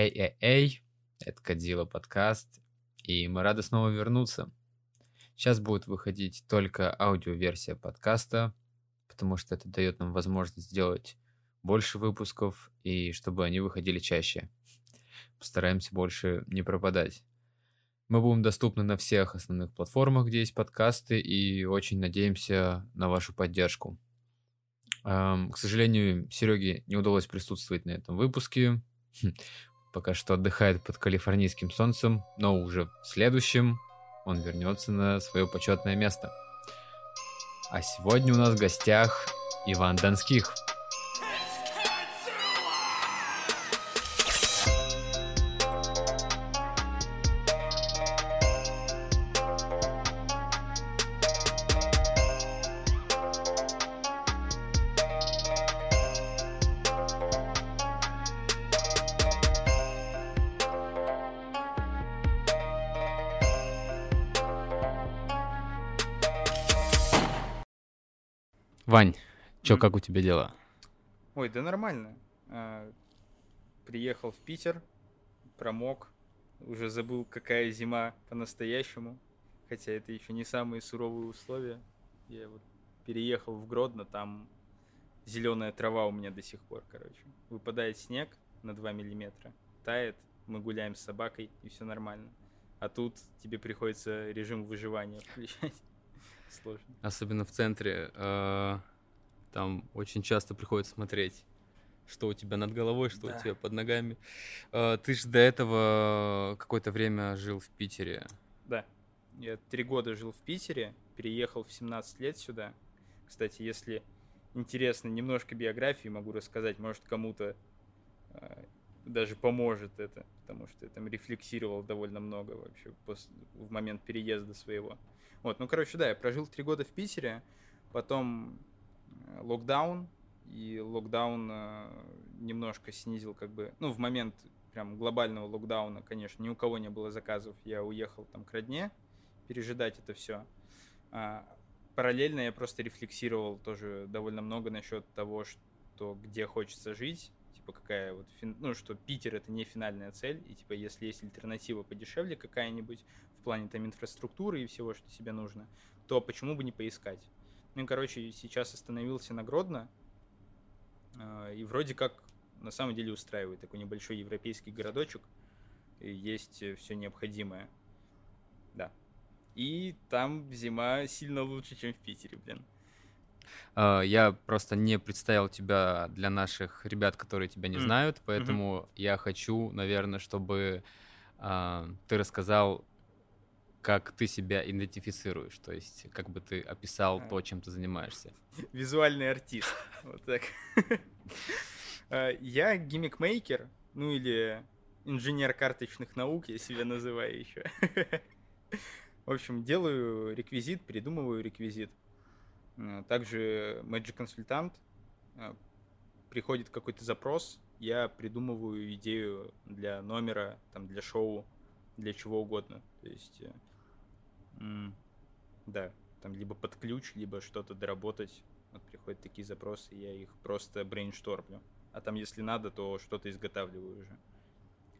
Эй-эй-эй, это Кадила подкаст, и мы рады снова вернуться. Сейчас будет выходить только аудиоверсия подкаста, потому что это дает нам возможность сделать больше выпусков и чтобы они выходили чаще. Постараемся больше не пропадать. Мы будем доступны на всех основных платформах, где есть подкасты, и очень надеемся на вашу поддержку. К сожалению, Сереге не удалось присутствовать на этом выпуске. Пока что отдыхает под калифорнийским солнцем, но уже в следующем он вернется на свое почетное место. А сегодня у нас в гостях Иван Донских. Как у тебя дела? Ой, да нормально. А, приехал в Питер, промок, уже забыл, какая зима по-настоящему, хотя это еще не самые суровые условия. Я вот переехал в Гродно, там зеленая трава у меня до сих пор, короче. Выпадает снег на 2 миллиметра, тает, мы гуляем с собакой, и все нормально. А тут тебе приходится режим выживания включать сложно. Особенно в центре. Там очень часто приходится смотреть, что у тебя над головой, что да. у тебя под ногами. Э, ты же до этого какое-то время жил в Питере. Да. Я три года жил в Питере, переехал в 17 лет сюда. Кстати, если интересно немножко биографии, могу рассказать, может кому-то э, даже поможет это, потому что я там рефлексировал довольно много вообще после, в момент переезда своего. Вот, ну, короче, да, я прожил три года в Питере, потом локдаун, и локдаун э, немножко снизил, как бы, ну, в момент прям глобального локдауна, конечно, ни у кого не было заказов, я уехал там к родне пережидать это все. А, параллельно я просто рефлексировал тоже довольно много насчет того, что где хочется жить, типа какая вот, ну, что Питер это не финальная цель, и типа если есть альтернатива подешевле какая-нибудь, в плане там инфраструктуры и всего, что тебе нужно, то почему бы не поискать? Ну, короче, сейчас остановился на Гродно, э, и вроде как на самом деле устраивает такой небольшой европейский городочек, есть все необходимое. Да. И там зима сильно лучше, чем в Питере, блин. Uh, я просто не представил тебя для наших ребят, которые тебя не mm. знают, поэтому mm-hmm. я хочу, наверное, чтобы uh, ты рассказал как ты себя идентифицируешь, то есть как бы ты описал то, чем ты занимаешься. Визуальный артист, вот так. А, я гиммикмейкер, ну или инженер карточных наук, я себя называю еще. В общем, делаю реквизит, придумываю реквизит. А, также Magic-консультант. А, приходит какой-то запрос, я придумываю идею для номера, там, для шоу, для чего угодно. То есть э, Mm. Да, там либо под ключ, либо что-то доработать. Вот приходят такие запросы, я их просто брейнштормлю. А там, если надо, то что-то изготавливаю уже.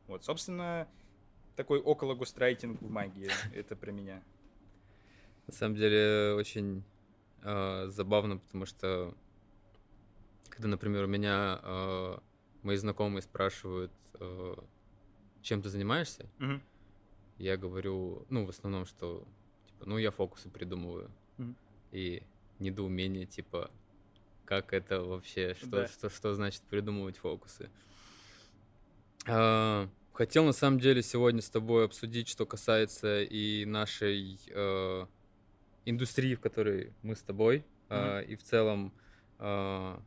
Вот, собственно, такой около густрайтинг в магии. Это про меня. На самом деле, очень э, забавно, потому что когда, например, у меня э, мои знакомые спрашивают, э, чем ты занимаешься, mm-hmm. я говорю, ну, в основном, что ну, я фокусы придумываю. Mm-hmm. И недоумение, типа, как это вообще, что, да. что, что значит придумывать фокусы. А, хотел, на самом деле, сегодня с тобой обсудить, что касается и нашей э, индустрии, в которой мы с тобой, mm-hmm. э, и в целом э,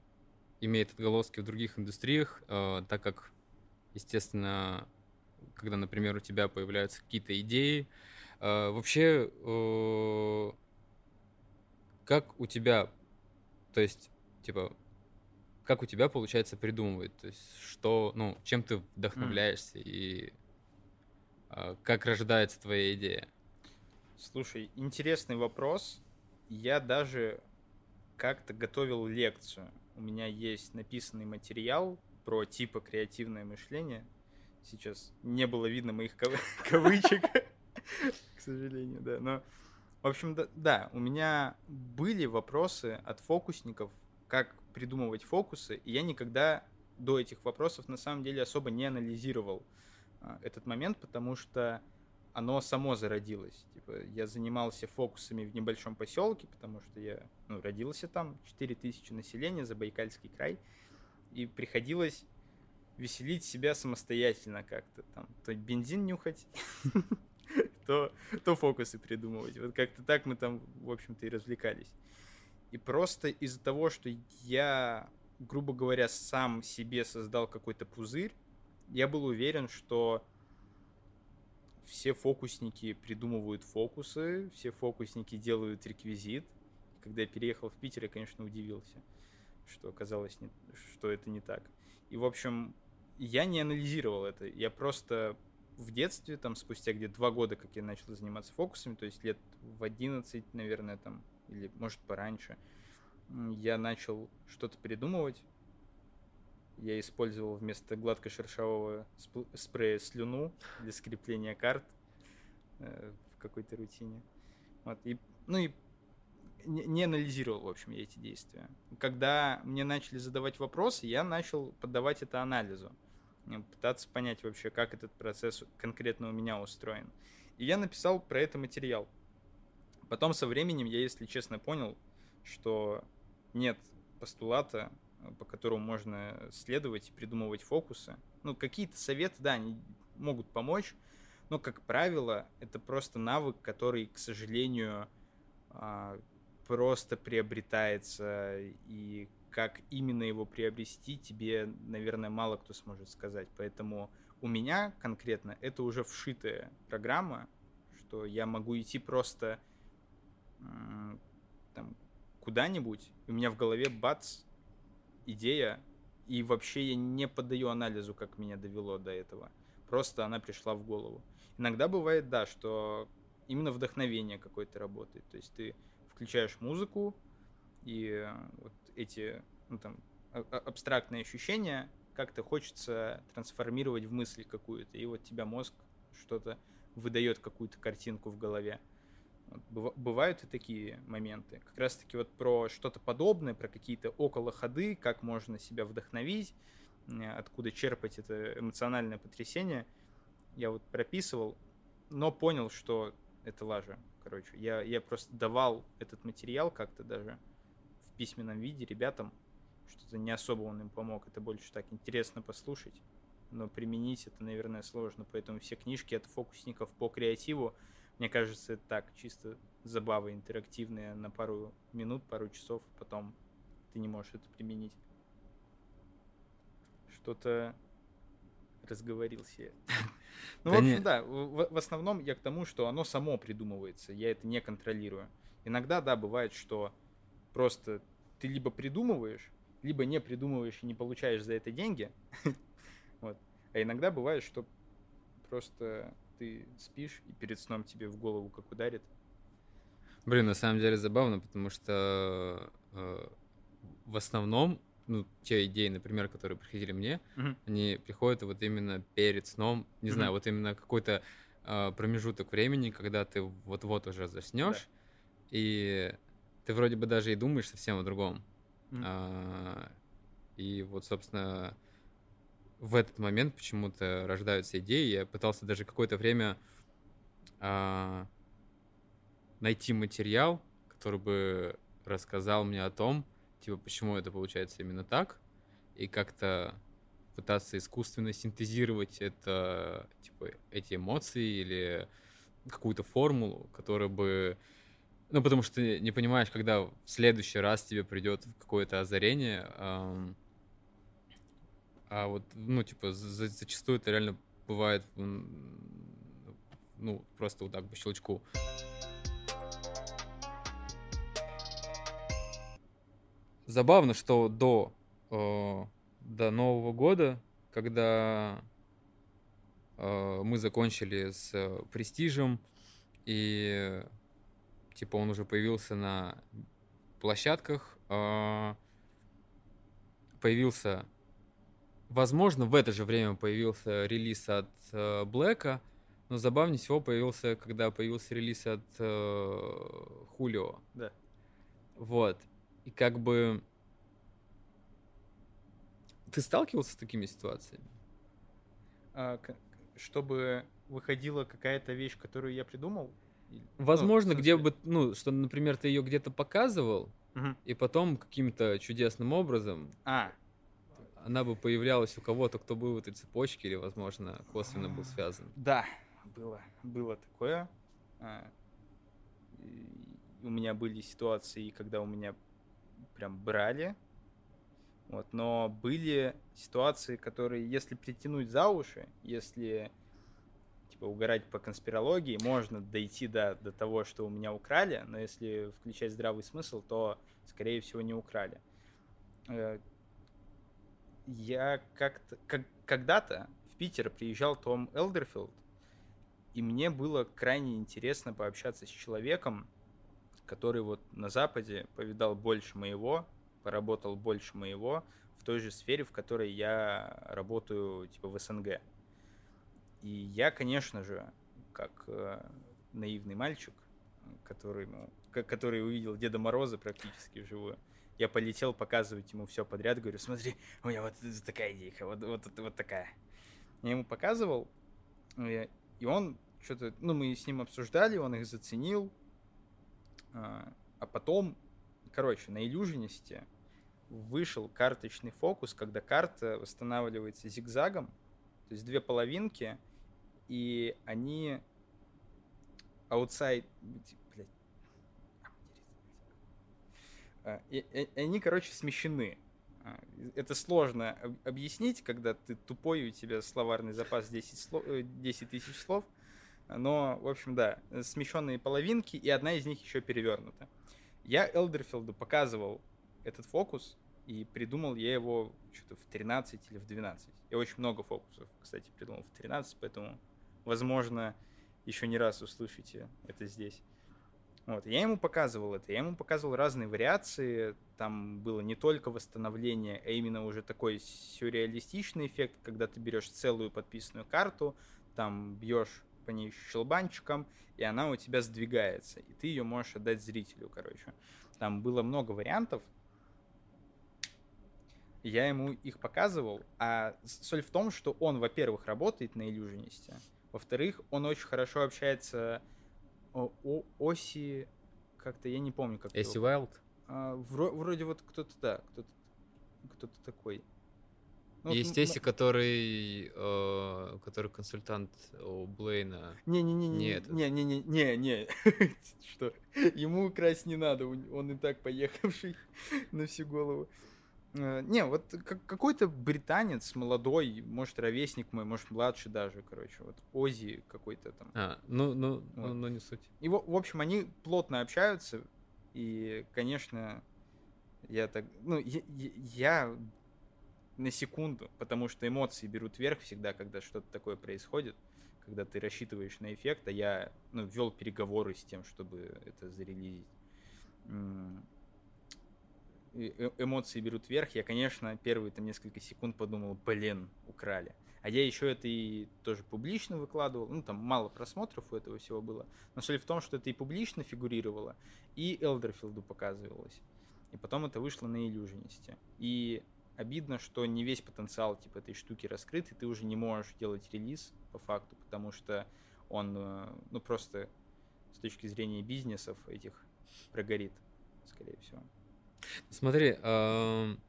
имеет отголоски в других индустриях, э, так как, естественно, когда, например, у тебя появляются какие-то идеи, а, вообще, э, как у тебя, то есть, типа, как у тебя получается придумывать, то есть, что, ну, чем ты вдохновляешься mm. и а, как рождается твоя идея? Слушай, интересный вопрос. Я даже как-то готовил лекцию. У меня есть написанный материал про типа креативное мышление. сейчас не было видно моих кав... кавычек, сожалению, да. Но, в общем, да, да, у меня были вопросы от фокусников, как придумывать фокусы, и я никогда до этих вопросов на самом деле особо не анализировал а, этот момент, потому что оно само зародилось. Типа, я занимался фокусами в небольшом поселке, потому что я ну, родился там, 4000 населения, Забайкальский край, и приходилось веселить себя самостоятельно как-то. Там, то бензин нюхать, то, то фокусы придумывать. Вот как-то так мы там, в общем-то, и развлекались. И просто из-за того, что я, грубо говоря, сам себе создал какой-то пузырь, я был уверен, что все фокусники придумывают фокусы, все фокусники делают реквизит. Когда я переехал в Питер, я, конечно, удивился, что оказалось, не, что это не так. И, в общем, я не анализировал это. Я просто в детстве, там, спустя где-то два года, как я начал заниматься фокусами, то есть лет в 11, наверное, там, или, может, пораньше, я начал что-то придумывать. Я использовал вместо гладко-шершавого спрея слюну для скрепления карт э, в какой-то рутине. Вот. И, ну и не, анализировал, в общем, я эти действия. Когда мне начали задавать вопросы, я начал поддавать это анализу. Э, пытаться понять вообще, как этот процесс конкретно у меня устроен. И я написал про это материал. Потом со временем я, если честно, понял, что нет постулата, э, по которому можно следовать и придумывать фокусы. Ну, какие-то советы, да, они могут помочь, но, как правило, это просто навык, который, к сожалению, а, просто приобретается и как именно его приобрести, тебе, наверное, мало кто сможет сказать. Поэтому у меня конкретно это уже вшитая программа, что я могу идти просто там, куда-нибудь, у меня в голове бац, идея, и вообще я не поддаю анализу, как меня довело до этого. Просто она пришла в голову. Иногда бывает, да, что именно вдохновение какое-то работает. То есть ты включаешь музыку, и вот эти ну, там, а, а, абстрактные ощущения как-то хочется трансформировать в мысль какую-то, и вот тебя мозг что-то выдает какую-то картинку в голове. Бывают и такие моменты. Как раз таки вот про что-то подобное, про какие-то около ходы, как можно себя вдохновить, откуда черпать это эмоциональное потрясение, я вот прописывал, но понял, что это лажа. Короче, я, я просто давал этот материал как-то даже в письменном виде ребятам, что-то не особо он им помог. Это больше так интересно послушать, но применить это, наверное, сложно. Поэтому все книжки от фокусников по креативу, мне кажется, это так, чисто забава интерактивная на пару минут, пару часов, потом ты не можешь это применить. Что-то разговорился. Ну, в общем, да, в основном я к тому, что оно само придумывается, я это не контролирую. Иногда, да, бывает, что просто ты либо придумываешь, либо не придумываешь и не получаешь за это деньги. вот. А иногда бывает, что просто ты спишь, и перед сном тебе в голову как ударит. Блин, на самом деле забавно, потому что э, в основном, ну, те идеи, например, которые приходили мне, uh-huh. они приходят вот именно перед сном, не uh-huh. знаю, вот именно какой-то э, промежуток времени, когда ты вот-вот уже заснешь, да. и ты вроде бы даже и думаешь совсем о другом. Mm. А, и вот, собственно, в этот момент почему-то рождаются идеи. Я пытался даже какое-то время а, найти материал, который бы рассказал мне о том, типа, почему это получается именно так, и как-то пытаться искусственно синтезировать это, типа, эти эмоции или какую-то формулу, которая бы ну, потому что ты не понимаешь, когда в следующий раз тебе придет какое-то озарение. Эм, а вот, ну, типа, за, зачастую это реально бывает, ну, просто вот так по щелчку. Забавно, что до, э, до Нового года, когда э, мы закончили с э, престижем и типа он уже появился на площадках, а, появился возможно, в это же время появился релиз от э, Блэка, но забавнее всего появился, когда появился релиз от э, Хулио. Да. Вот. И как бы... Ты сталкивался с такими ситуациями? А, чтобы выходила какая-то вещь, которую я придумал? Ну, Возможно, в где бы, ну, что, например, ты ее где-то показывал, Мгм. и потом каким-то чудесным образом А, она бы появлялась у кого-то, кто был в этой цепочке, или, возможно, косвенно был связан. Да, было, было такое. А, У меня были ситуации, когда у меня прям брали. Вот, но были ситуации, которые, если притянуть за уши, если типа угорать по конспирологии, можно дойти до, до того, что у меня украли, но если включать здравый смысл, то, скорее всего, не украли. Э, Я как-то, как, когда-то в Питер приезжал Том Элдерфилд, и мне было крайне интересно пообщаться с человеком, который вот на Западе повидал больше моего, поработал больше моего в той же сфере, в которой я работаю типа в СНГ. И я, конечно же, как э, наивный мальчик, который, ну, ко- который увидел Деда Мороза практически вживую, я полетел показывать ему все подряд, говорю, смотри, у меня вот такая вот, вот, вот, вот такая. Я ему показывал, э, и он что-то, ну, мы с ним обсуждали, он их заценил, а а потом, короче, на иллюжинисте вышел карточный фокус, когда карта восстанавливается зигзагом, то есть две половинки, и они аутсайд... Блядь. А, И, и- они, короче, смещены. А, Это сложно об- объяснить, когда ты тупой, и у тебя словарный запас 10, слов, э, 10 тысяч слов. Но, в общем, да, смещенные половинки, и одна из них еще перевернута. Я Элдерфилду показывал этот фокус, и придумал я его что-то в 13 или в 12. Я очень много фокусов, кстати, придумал в 13, поэтому, возможно, еще не раз услышите это здесь. Вот, я ему показывал это, я ему показывал разные вариации, там было не только восстановление, а именно уже такой сюрреалистичный эффект, когда ты берешь целую подписанную карту, там бьешь по ней щелбанчиком, и она у тебя сдвигается, и ты ее можешь отдать зрителю, короче. Там было много вариантов, я ему их показывал, а соль в том, что он, во-первых, работает на иллюжинисте, во-вторых, он очень хорошо общается о, о- оси, как-то, я не помню, как Эсси его- Уайлд? А, вро- вроде вот кто-то, да, кто-то, кто-то такой. Ну, Есть Эсси, который, э, который консультант у Блейна. Не, не, не, не, не, не, не, не, не, что? Ему украсть не надо, он и так поехавший на всю голову. Э, Не, вот как- какой-то британец молодой, может ровесник мой, может младший даже, короче, вот Ози какой-то там. А, ну, ну, ну, Вот. ну, не суть. И, в, в общем, они плотно общаются, и, конечно, я так, ну, я, я- на секунду, потому что эмоции берут верх всегда, когда что-то такое происходит, когда ты рассчитываешь на эффект, а я, ну, вел переговоры с тем, чтобы это зарелизить. Э- эмоции берут верх, я, конечно, первые там несколько секунд подумал, блин, украли. А я еще это и тоже публично выкладывал. Ну, там мало просмотров у этого всего было. Но соль в том, что это и публично фигурировало, и Элдерфилду показывалось. И потом это вышло на иллюжинисте. И обидно, что не весь потенциал типа этой штуки раскрыт, и ты уже не можешь делать релиз по факту, потому что он, э, ну, просто с точки зрения бизнесов этих прогорит, скорее всего. Смотри, эм,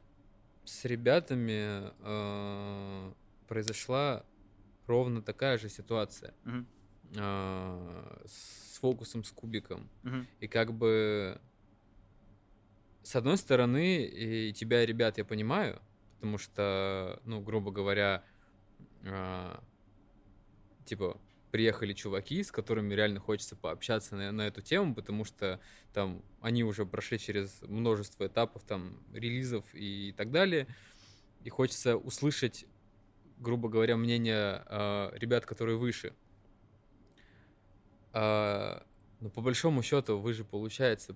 с ребятами э, произошла ровно такая же ситуация. Э, с фокусом с кубиком. И как бы с одной стороны, и тебя, и ребят, я понимаю, потому что, ну, грубо говоря, а, типа, приехали чуваки, с которыми реально хочется пообщаться на, на эту тему, потому что там они уже прошли через множество этапов, там, релизов и так далее, и хочется услышать, грубо говоря, мнение а, ребят, которые выше. А, но по большому счету вы же, получается,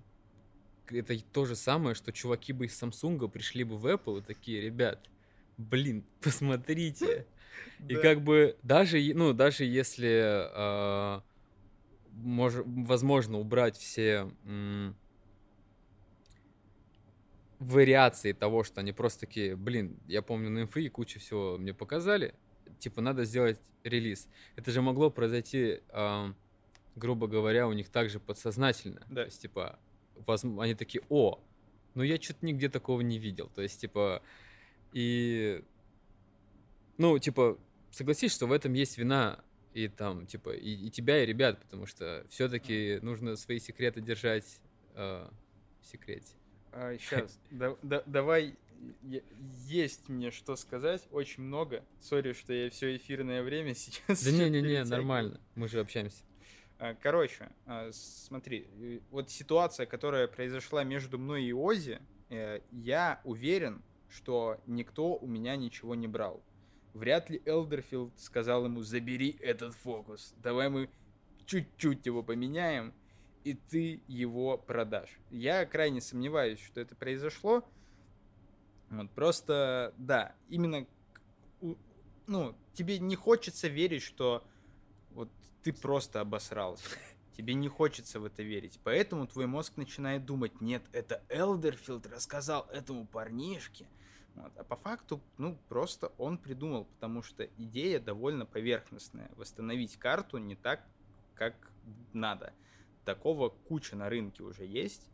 это то же самое, что чуваки бы из Samsung пришли бы в Apple и такие, ребят, блин, посмотрите. И как бы даже, ну, даже если, э, мож, возможно, убрать все м, вариации того, что они просто такие, блин, я помню на инфы кучу всего мне показали, типа надо сделать релиз. Это же могло произойти, э, грубо говоря, у них также подсознательно. Да. То есть, типа, воз... они такие, о, ну я что-то нигде такого не видел. То есть, типа, и, ну, типа, согласись, что в этом есть вина и там, типа, и, и тебя, и ребят, потому что все-таки нужно свои секреты держать э, в секрете. А, сейчас, да, да, давай, я- есть мне что сказать, очень много. Сори, что я все эфирное время сейчас. Да не-не-не, нормально, мы же общаемся. А, Короче, а, смотри, вот ситуация, которая произошла между мной и Ози, э, я уверен, что никто у меня ничего не брал. Вряд ли Элдерфилд сказал ему, забери этот фокус, давай мы чуть-чуть его поменяем, и ты его продашь. Я крайне сомневаюсь, что это произошло. Вот, просто, да, именно, ну, тебе не хочется верить, что вот ты просто обосрался. Тебе не хочется в это верить. Поэтому твой мозг начинает думать, нет, это Элдерфилд рассказал этому парнишке. Вот. А по факту, ну, просто он придумал, потому что идея довольно поверхностная. Восстановить карту не так, как надо. Такого куча на рынке уже есть.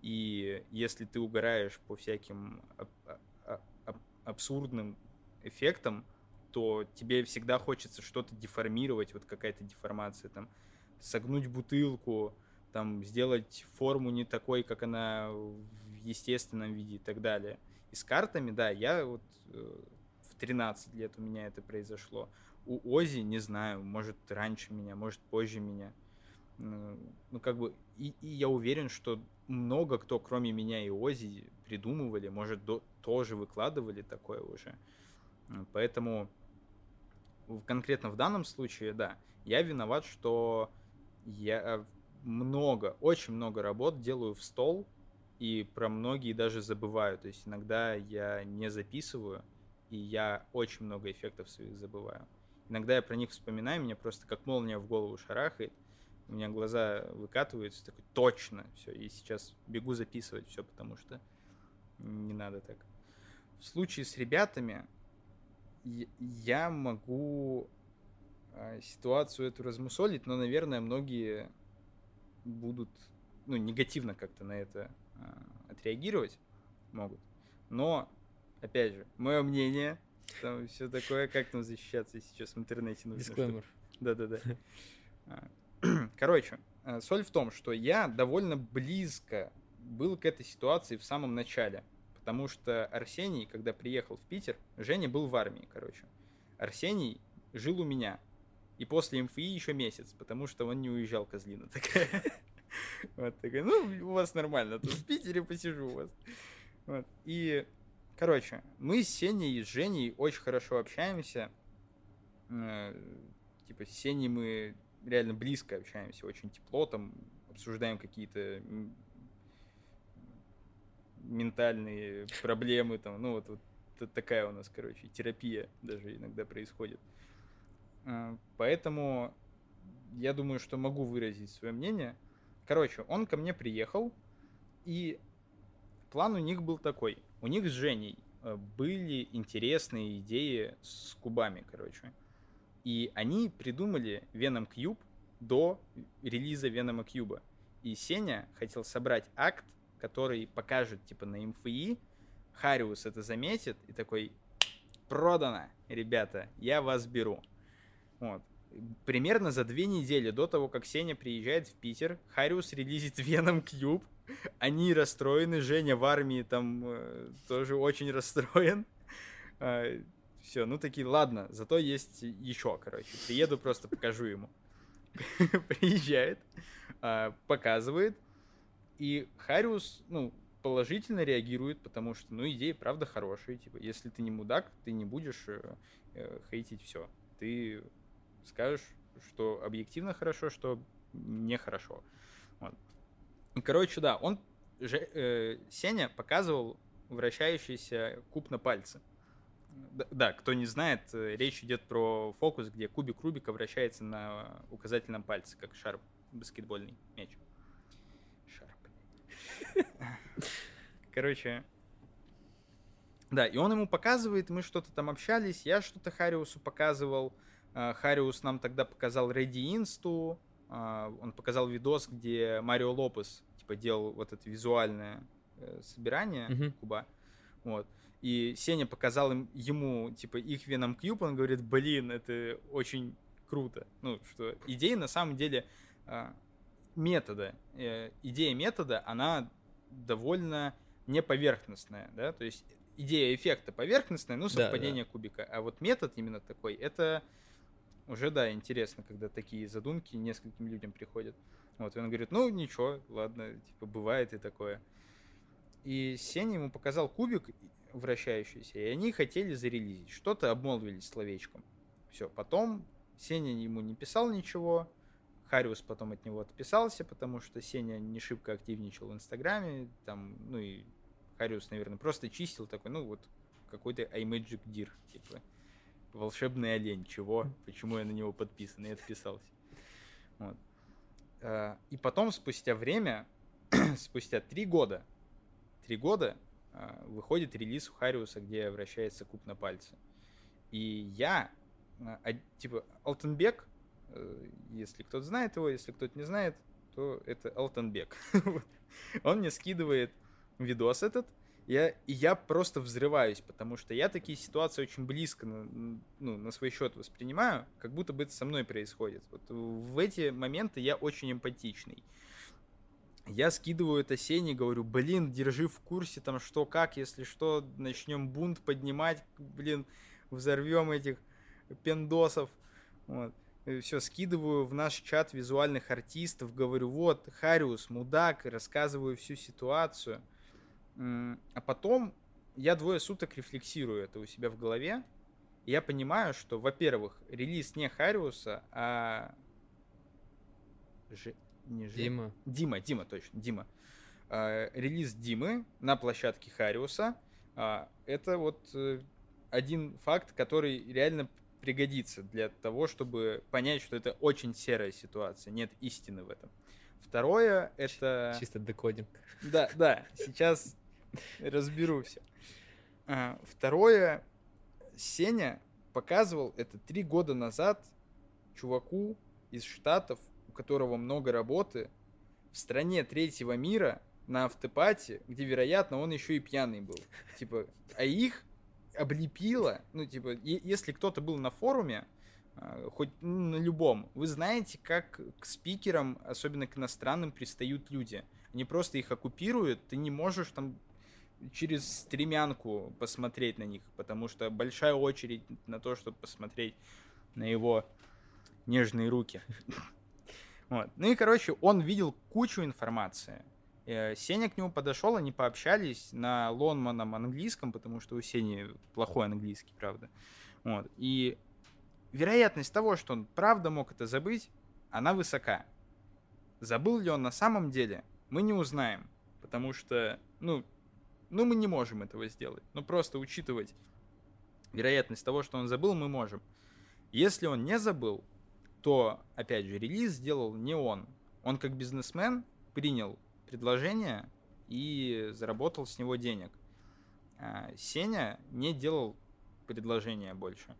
И если ты угораешь по всяким аб- а- а- абсурдным эффектам, то тебе всегда хочется что-то деформировать, вот какая-то деформация, там, согнуть бутылку, там, сделать форму не такой, как она в естественном виде и так далее. И с картами, да, я вот э, в 13 лет у меня это произошло. У Ози, не знаю, может раньше меня, может позже меня. Ну, ну, как бы, и, и я уверен, что много кто, кроме меня и Ози, придумывали, может, до- тоже выкладывали такое уже. М, Поэтому конкретно в данном случае, да, я виноват, что я много, очень много работ делаю в стол, и про многие даже забываю. То есть иногда я не записываю, и я очень много эффектов своих забываю. Иногда я про них вспоминаю, меня просто как молния в голову шарахает, у меня глаза выкатываются, такой, точно, все, и сейчас бегу записывать все, потому что не надо так. В случае с ребятами я- могу а, ситуацию эту размусолить, но, наверное, многие будут ну, негативно как-то на это отреагировать могут. Но, опять же, мое мнение, там все такое, как там защищаться сейчас в интернете нужно. Дисклеймер. да-да-да. А, Короче, а, соль в том, что я довольно близко был к этой ситуации в самом начале. Потому что Арсений, когда приехал в Питер, Женя был в армии, короче. Арсений жил у меня. И после МФИ еще месяц, потому что он не уезжал, козлина такая. Вот такая, ну, у вас нормально, тут в Питере посижу у вас. Вот. И, короче, мы с Сеней и с Женей очень хорошо общаемся. Э, Типа, с Сеней мы реально близко общаемся, очень тепло, там, обсуждаем какие-то ментальные проблемы, там, ну, вот, вот такая у нас, короче, терапия даже иногда происходит. А, Поэтому я думаю, что могу выразить свое мнение. Короче, он ко мне приехал, и план у них был такой. У них с Женей э, были интересные идеи с кубами, короче. И они придумали Venom Cube до релиза Venom Cube. И Сеня хотел собрать акт, который покажет, типа, на МФИ. Хариус это заметит и такой, продано, ребята, я вас беру. Вот. Примерно за две недели до того, как Сеня приезжает в Питер, Хариус релизит Venom Cube. Они расстроены, Женя в армии там э, тоже очень расстроен. все, ну такие, ладно, зато есть еще, короче. Приеду, просто покажу ему. Приезжает, а, показывает, и Хариус, ну, положительно реагирует, потому что, ну, идеи, правда, хорошие. Типа, если ты не мудак, ты не будешь э, э, хейтить все. Ты скажешь, что объективно хорошо, что нехорошо. Вот. Короче, да, он, же, э, Сеня показывал вращающийся куб на пальце. Да, да, кто не знает, э, речь идет про фокус, где кубик Рубика вращается на указательном пальце, как шар баскетбольный мяч. Шар. Короче, да, и он ему показывает, мы что-то там общались, я что-то Хариусу показывал. А, Хариус нам тогда показал Ready Инсту, а, он показал видос, где Марио Лопес типа делал вот это визуальное э, собирание Мгм. куба. Вот. И Сеня показал им, ему, типа, их Venom Cube, он говорит, блин, это очень круто. Ну, что идея на самом деле а, метода, э, идея метода, она довольно неповерхностная, да, то есть идея эффекта поверхностная, ну, Да, совпадение кубика, а вот метод именно такой, это уже, да, интересно, когда такие задумки нескольким людям приходят. Вот, и он говорит, ну, ничего, ладно, типа, бывает и такое. И Сеня ему показал кубик вращающийся, и они хотели зарелизить. Что-то обмолвились словечком. Все, потом Сеня ему не писал ничего, Хариус потом от него отписался, потому что Сеня не шибко активничал в Инстаграме, там, ну и Хариус, наверное, просто чистил такой, ну вот, какой-то iMagic Deer, типа, волшебный олень, чего, почему я на него подписан, и отписался. Вот. А, И потом, спустя время, спустя три года, три года а, выходит релиз у Хариуса, где вращается куб на пальце. И я, а, типа, Алтенбек, э, если кто-то знает его, если кто-то не знает, то это Алтенбек. Он мне скидывает видос этот, я, и я просто взрываюсь, потому что я такие ситуации очень близко ну, на свой счет воспринимаю, как будто бы это со мной происходит. Вот в эти моменты я очень эмпатичный. Я скидываю это Сене, говорю, блин, держи в курсе, там что, как, если что, начнем бунт поднимать, блин, взорвем этих пендосов. Вот. Все, скидываю в наш чат визуальных артистов, говорю, вот, Хариус, мудак, рассказываю всю ситуацию. А потом я двое суток рефлексирую это у себя в голове. И я понимаю, что, во-первых, релиз не Хариуса, а... Ж... Не Ж... Дима. Дима, Дима, точно, Дима. А, релиз Димы на площадке Хариуса. А, это вот э, один факт, который реально пригодится для того, чтобы понять, что это очень серая ситуация, нет истины в этом. Второе, это... Чисто декодинг. Да, да, сейчас разберу все. Второе, Сеня показывал это три года назад чуваку из Штатов, у которого много работы, в стране третьего мира на автопате, где, вероятно, он еще и пьяный был. Типа, а их облепило, ну, типа, если кто-то был на форуме, а, хоть ну, на любом, вы знаете, как к спикерам, особенно к иностранным, пристают люди. Они просто их оккупируют, ты не можешь там через стремянку посмотреть на них, потому что большая очередь на то, чтобы посмотреть на его нежные руки. Вот. Ну и, короче, он видел кучу информации. Э, Сеня к нему подошел, они пообщались на лонманом английском, потому что у Сени плохой английский, правда. Вот. И вероятность того, что он правда мог это забыть, она высока. Забыл ли он на самом деле, мы не узнаем. Потому что, ну, ну, мы не можем этого сделать. Ну, просто учитывать вероятность того, что он забыл, мы можем. Если он не забыл, то, опять же, релиз сделал не он. Он как бизнесмен принял предложение и заработал с него денег. А Сеня не делал предложения больше.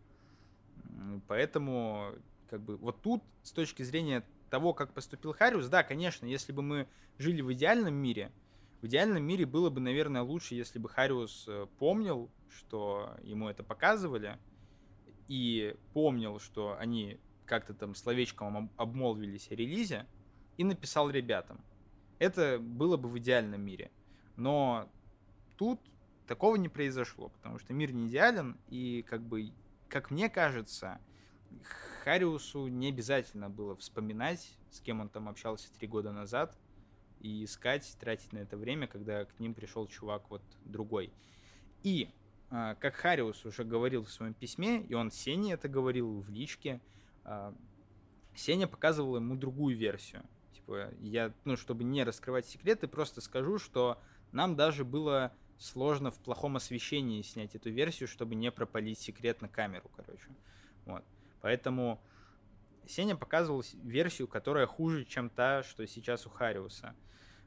Поэтому, как бы, вот тут, с точки зрения того, как поступил Хариус, да, конечно, если бы мы жили в идеальном мире, в идеальном мире было бы, наверное, лучше, если бы Хариус э, помнил, что ему это показывали, и помнил, что они как-то там словечком об- обмолвились о релизе, и написал ребятам. Это было бы в идеальном мире. Но тут такого не произошло, потому что мир не идеален, и как бы, как мне кажется, Хариусу не обязательно было вспоминать, с кем он там общался три года назад, и искать, тратить на это время, когда к ним пришел чувак вот другой. И, а, как Хариус уже говорил в своем письме, и он Сене это говорил в личке, а, Сеня показывал ему другую версию. Типа, я, ну, чтобы не раскрывать секреты, просто скажу, что нам даже было сложно в плохом освещении снять эту версию, чтобы не пропалить секрет на камеру, короче. Вот. Поэтому Сеня показывал версию, которая хуже, чем та, что сейчас у Хариуса.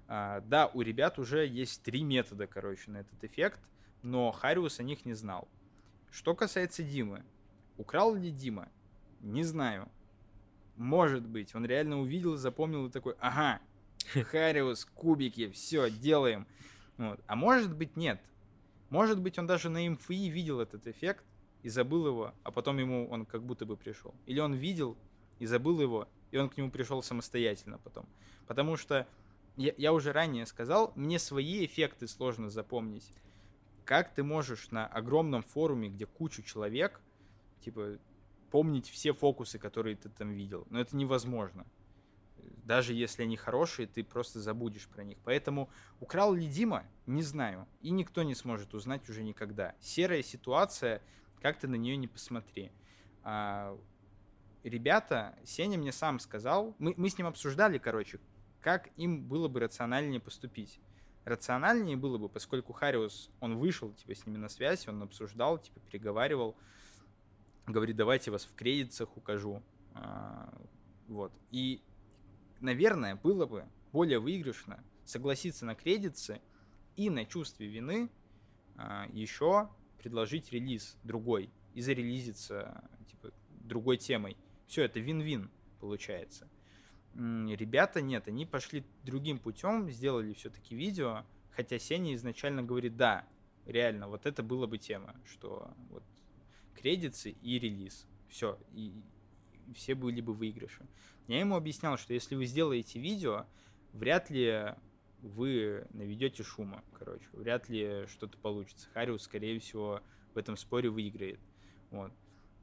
А, да, у ребят уже есть три метода, короче, на этот эффект, но Хариус о них не знал. Что касается Димы. Украл ли Дима? Не знаю. Может быть. Он реально увидел, запомнил и такой, ага, Хариус, кубики, все, делаем. Вот. А может быть нет. Может быть он даже на МФИ видел этот эффект и забыл его, а потом ему он как будто бы пришел. Или он видел и забыл его, и он к нему пришел самостоятельно потом. Потому что я, я уже ранее сказал, мне свои эффекты сложно запомнить. Как ты можешь на огромном форуме, где кучу человек, типа, помнить все фокусы, которые ты там видел? Но это невозможно. Даже если они хорошие, ты просто забудешь про них. Поэтому украл ли Дима, не знаю. И никто не сможет узнать уже никогда. Серая ситуация, как ты на нее не посмотри. А, ребята, Сеня мне сам сказал, мы, мы с ним обсуждали, короче, как им было бы рациональнее поступить. Рациональнее было бы, поскольку Хариус, он вышел, типа, с ними на связь, он обсуждал, типа, переговаривал, говорит, давайте вас в кредитах укажу. А, вот. И, наверное, было бы более выигрышно согласиться на кредитцы и на чувстве вины а, еще предложить релиз другой и зарелизиться типа, другой темой. Все, это вин-вин получается. Ребята нет, они пошли другим путем, сделали все-таки видео, хотя Сеня изначально говорит, да, реально, вот это было бы тема, что вот кредиты и релиз, все, и, все были бы выигрыши. Я ему объяснял, что если вы сделаете видео, вряд ли вы наведете шума, короче, вряд ли что-то получится. Хариус, скорее всего, в этом споре выиграет. Вот.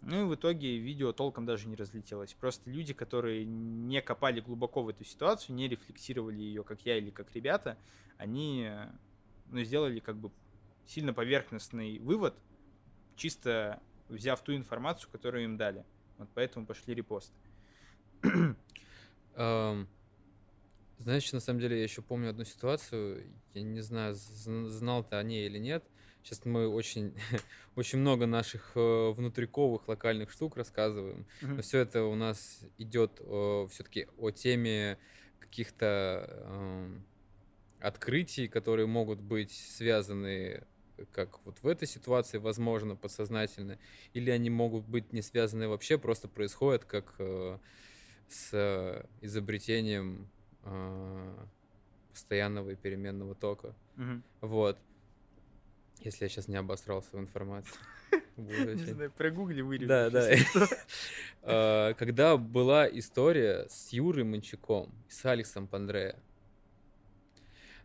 Ну и в итоге видео толком даже не разлетелось. Просто люди, которые не копали глубоко в эту ситуацию, не рефлексировали ее, как я или как ребята, они ну, сделали как бы сильно поверхностный вывод, чисто взяв ту информацию, которую им дали. Вот поэтому пошли репосты. Знаешь, на самом деле я еще помню одну ситуацию, я не знаю, знал ты о ней или нет, Сейчас мы очень, очень много наших э, внутриковых локальных штук рассказываем. Mm-hmm. Но все это у нас идет э, все-таки о теме каких-то э, открытий, которые могут быть связаны как вот в этой ситуации, возможно, подсознательно, или они могут быть не связаны вообще, просто происходят как э, с изобретением э, постоянного и переменного тока. Mm-hmm. Вот. Если я сейчас не обосрался в информации. Не знаю, прогугли вырежу. Да, да. А, когда была история с Юрой Манчаком с Алексом Пандрея.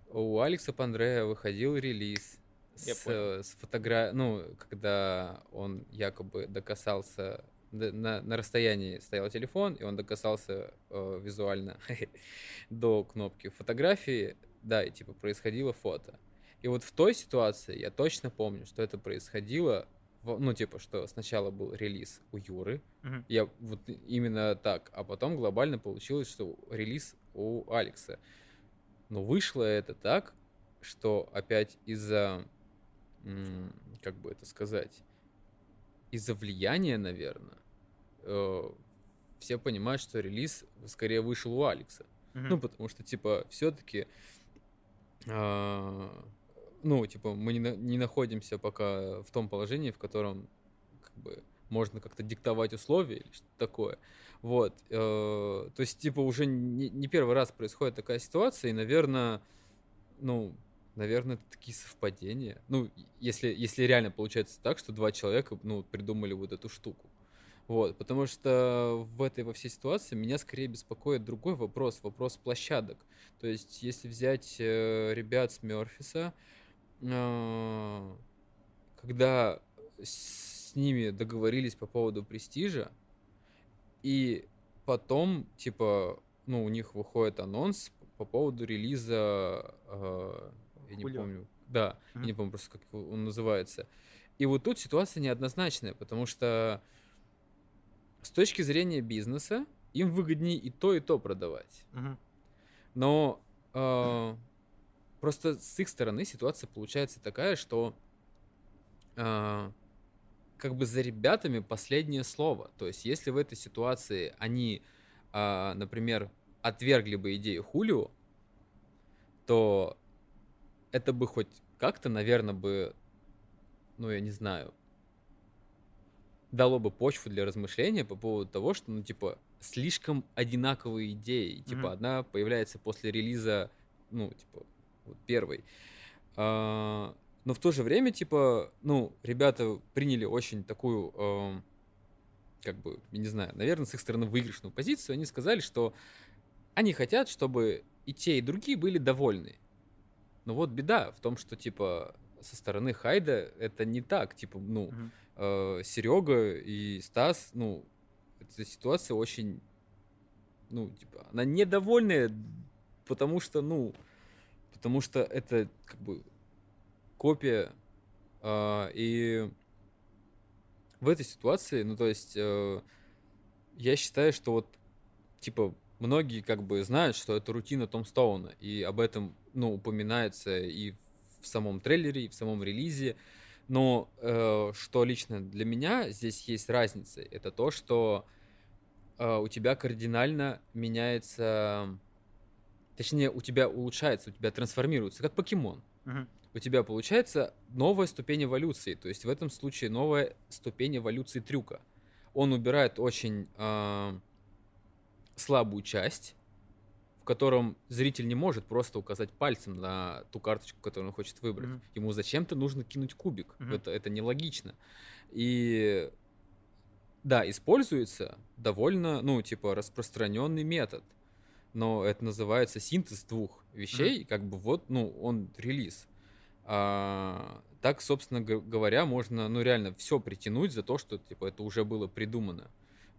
У Алекса Пандрея выходил релиз с, с фотографией, ну, когда он якобы докасался, на, на расстоянии стоял телефон, и он докасался э, визуально до кнопки фотографии, да, и типа происходило фото. И вот в той ситуации я точно помню, что это происходило, в, ну, типа, что сначала был релиз у Юры, uh-huh. я вот именно так, а потом глобально получилось, что релиз у Алекса. Но вышло это так, что опять из-за, как бы это сказать, из-за влияния, наверное, э, все понимают, что релиз скорее вышел у Алекса. Uh-huh. Ну, потому что, типа, все-таки а, ну, типа, мы не, на, не находимся пока в том положении, в котором как бы, можно как-то диктовать условия или что-то такое. Вот. Э, то есть, типа, уже не, не первый раз происходит такая ситуация, и, наверное, ну, наверное, это такие совпадения. Ну, если, если реально получается так, что два человека, ну, придумали вот эту штуку. Вот, потому что в этой во всей ситуации меня скорее беспокоит другой вопрос, вопрос площадок. То есть, если взять э, ребят с Мерфиса, когда с ними договорились по поводу престижа, и потом, типа, ну, у них выходит анонс по поводу релиза, э, я не помню, да, mm-hmm. я не помню просто, как он называется. И вот тут ситуация неоднозначная, потому что с точки зрения бизнеса им выгоднее и то, и то продавать. Mm-hmm. Но э, просто с их стороны ситуация получается такая, что э, как бы за ребятами последнее слово. То есть, если в этой ситуации они, э, например, отвергли бы идею Хулио, то это бы хоть как-то, наверное, бы, ну, я не знаю, дало бы почву для размышления по поводу того, что, ну, типа, слишком одинаковые идеи. Mm-hmm. Типа, одна появляется после релиза, ну, типа, вот первой. А, но в то же время, типа, ну, ребята приняли очень такую, э, как бы, я не знаю, наверное, с их стороны выигрышную позицию. Они сказали, что они хотят, чтобы и те, и другие были довольны. Но вот беда в том, что, типа, со стороны Хайда это не так. Типа, ну, э, Серега и Стас, ну, эта ситуация очень, ну, типа, она недовольная, потому что, ну, потому что это, как бы, копия, э, и в этой ситуации, ну, то есть, э, я считаю, что вот, типа, многие как бы знают, что это рутина Том Стоуна, и об этом, ну, упоминается и в самом трейлере, и в самом релизе. Но э, что лично для меня здесь есть разница, это то, что э, у тебя кардинально меняется, точнее, у тебя улучшается, у тебя трансформируется, как покемон. Мгм. У тебя получается новая ступень эволюции, то есть в этом случае новая ступень эволюции трюка. Он убирает очень э, слабую часть, в котором зритель не может просто указать пальцем на ту карточку, которую он хочет выбрать. Мгм. Ему зачем-то нужно кинуть кубик. Мгм. Это, это нелогично. И да, используется довольно, ну, типа, распространенный метод. Но это называется синтез двух вещей, и как бы вот, ну, он релиз. А, так, собственно говоря, можно, ну, реально все притянуть за то, что, типа, это уже было придумано.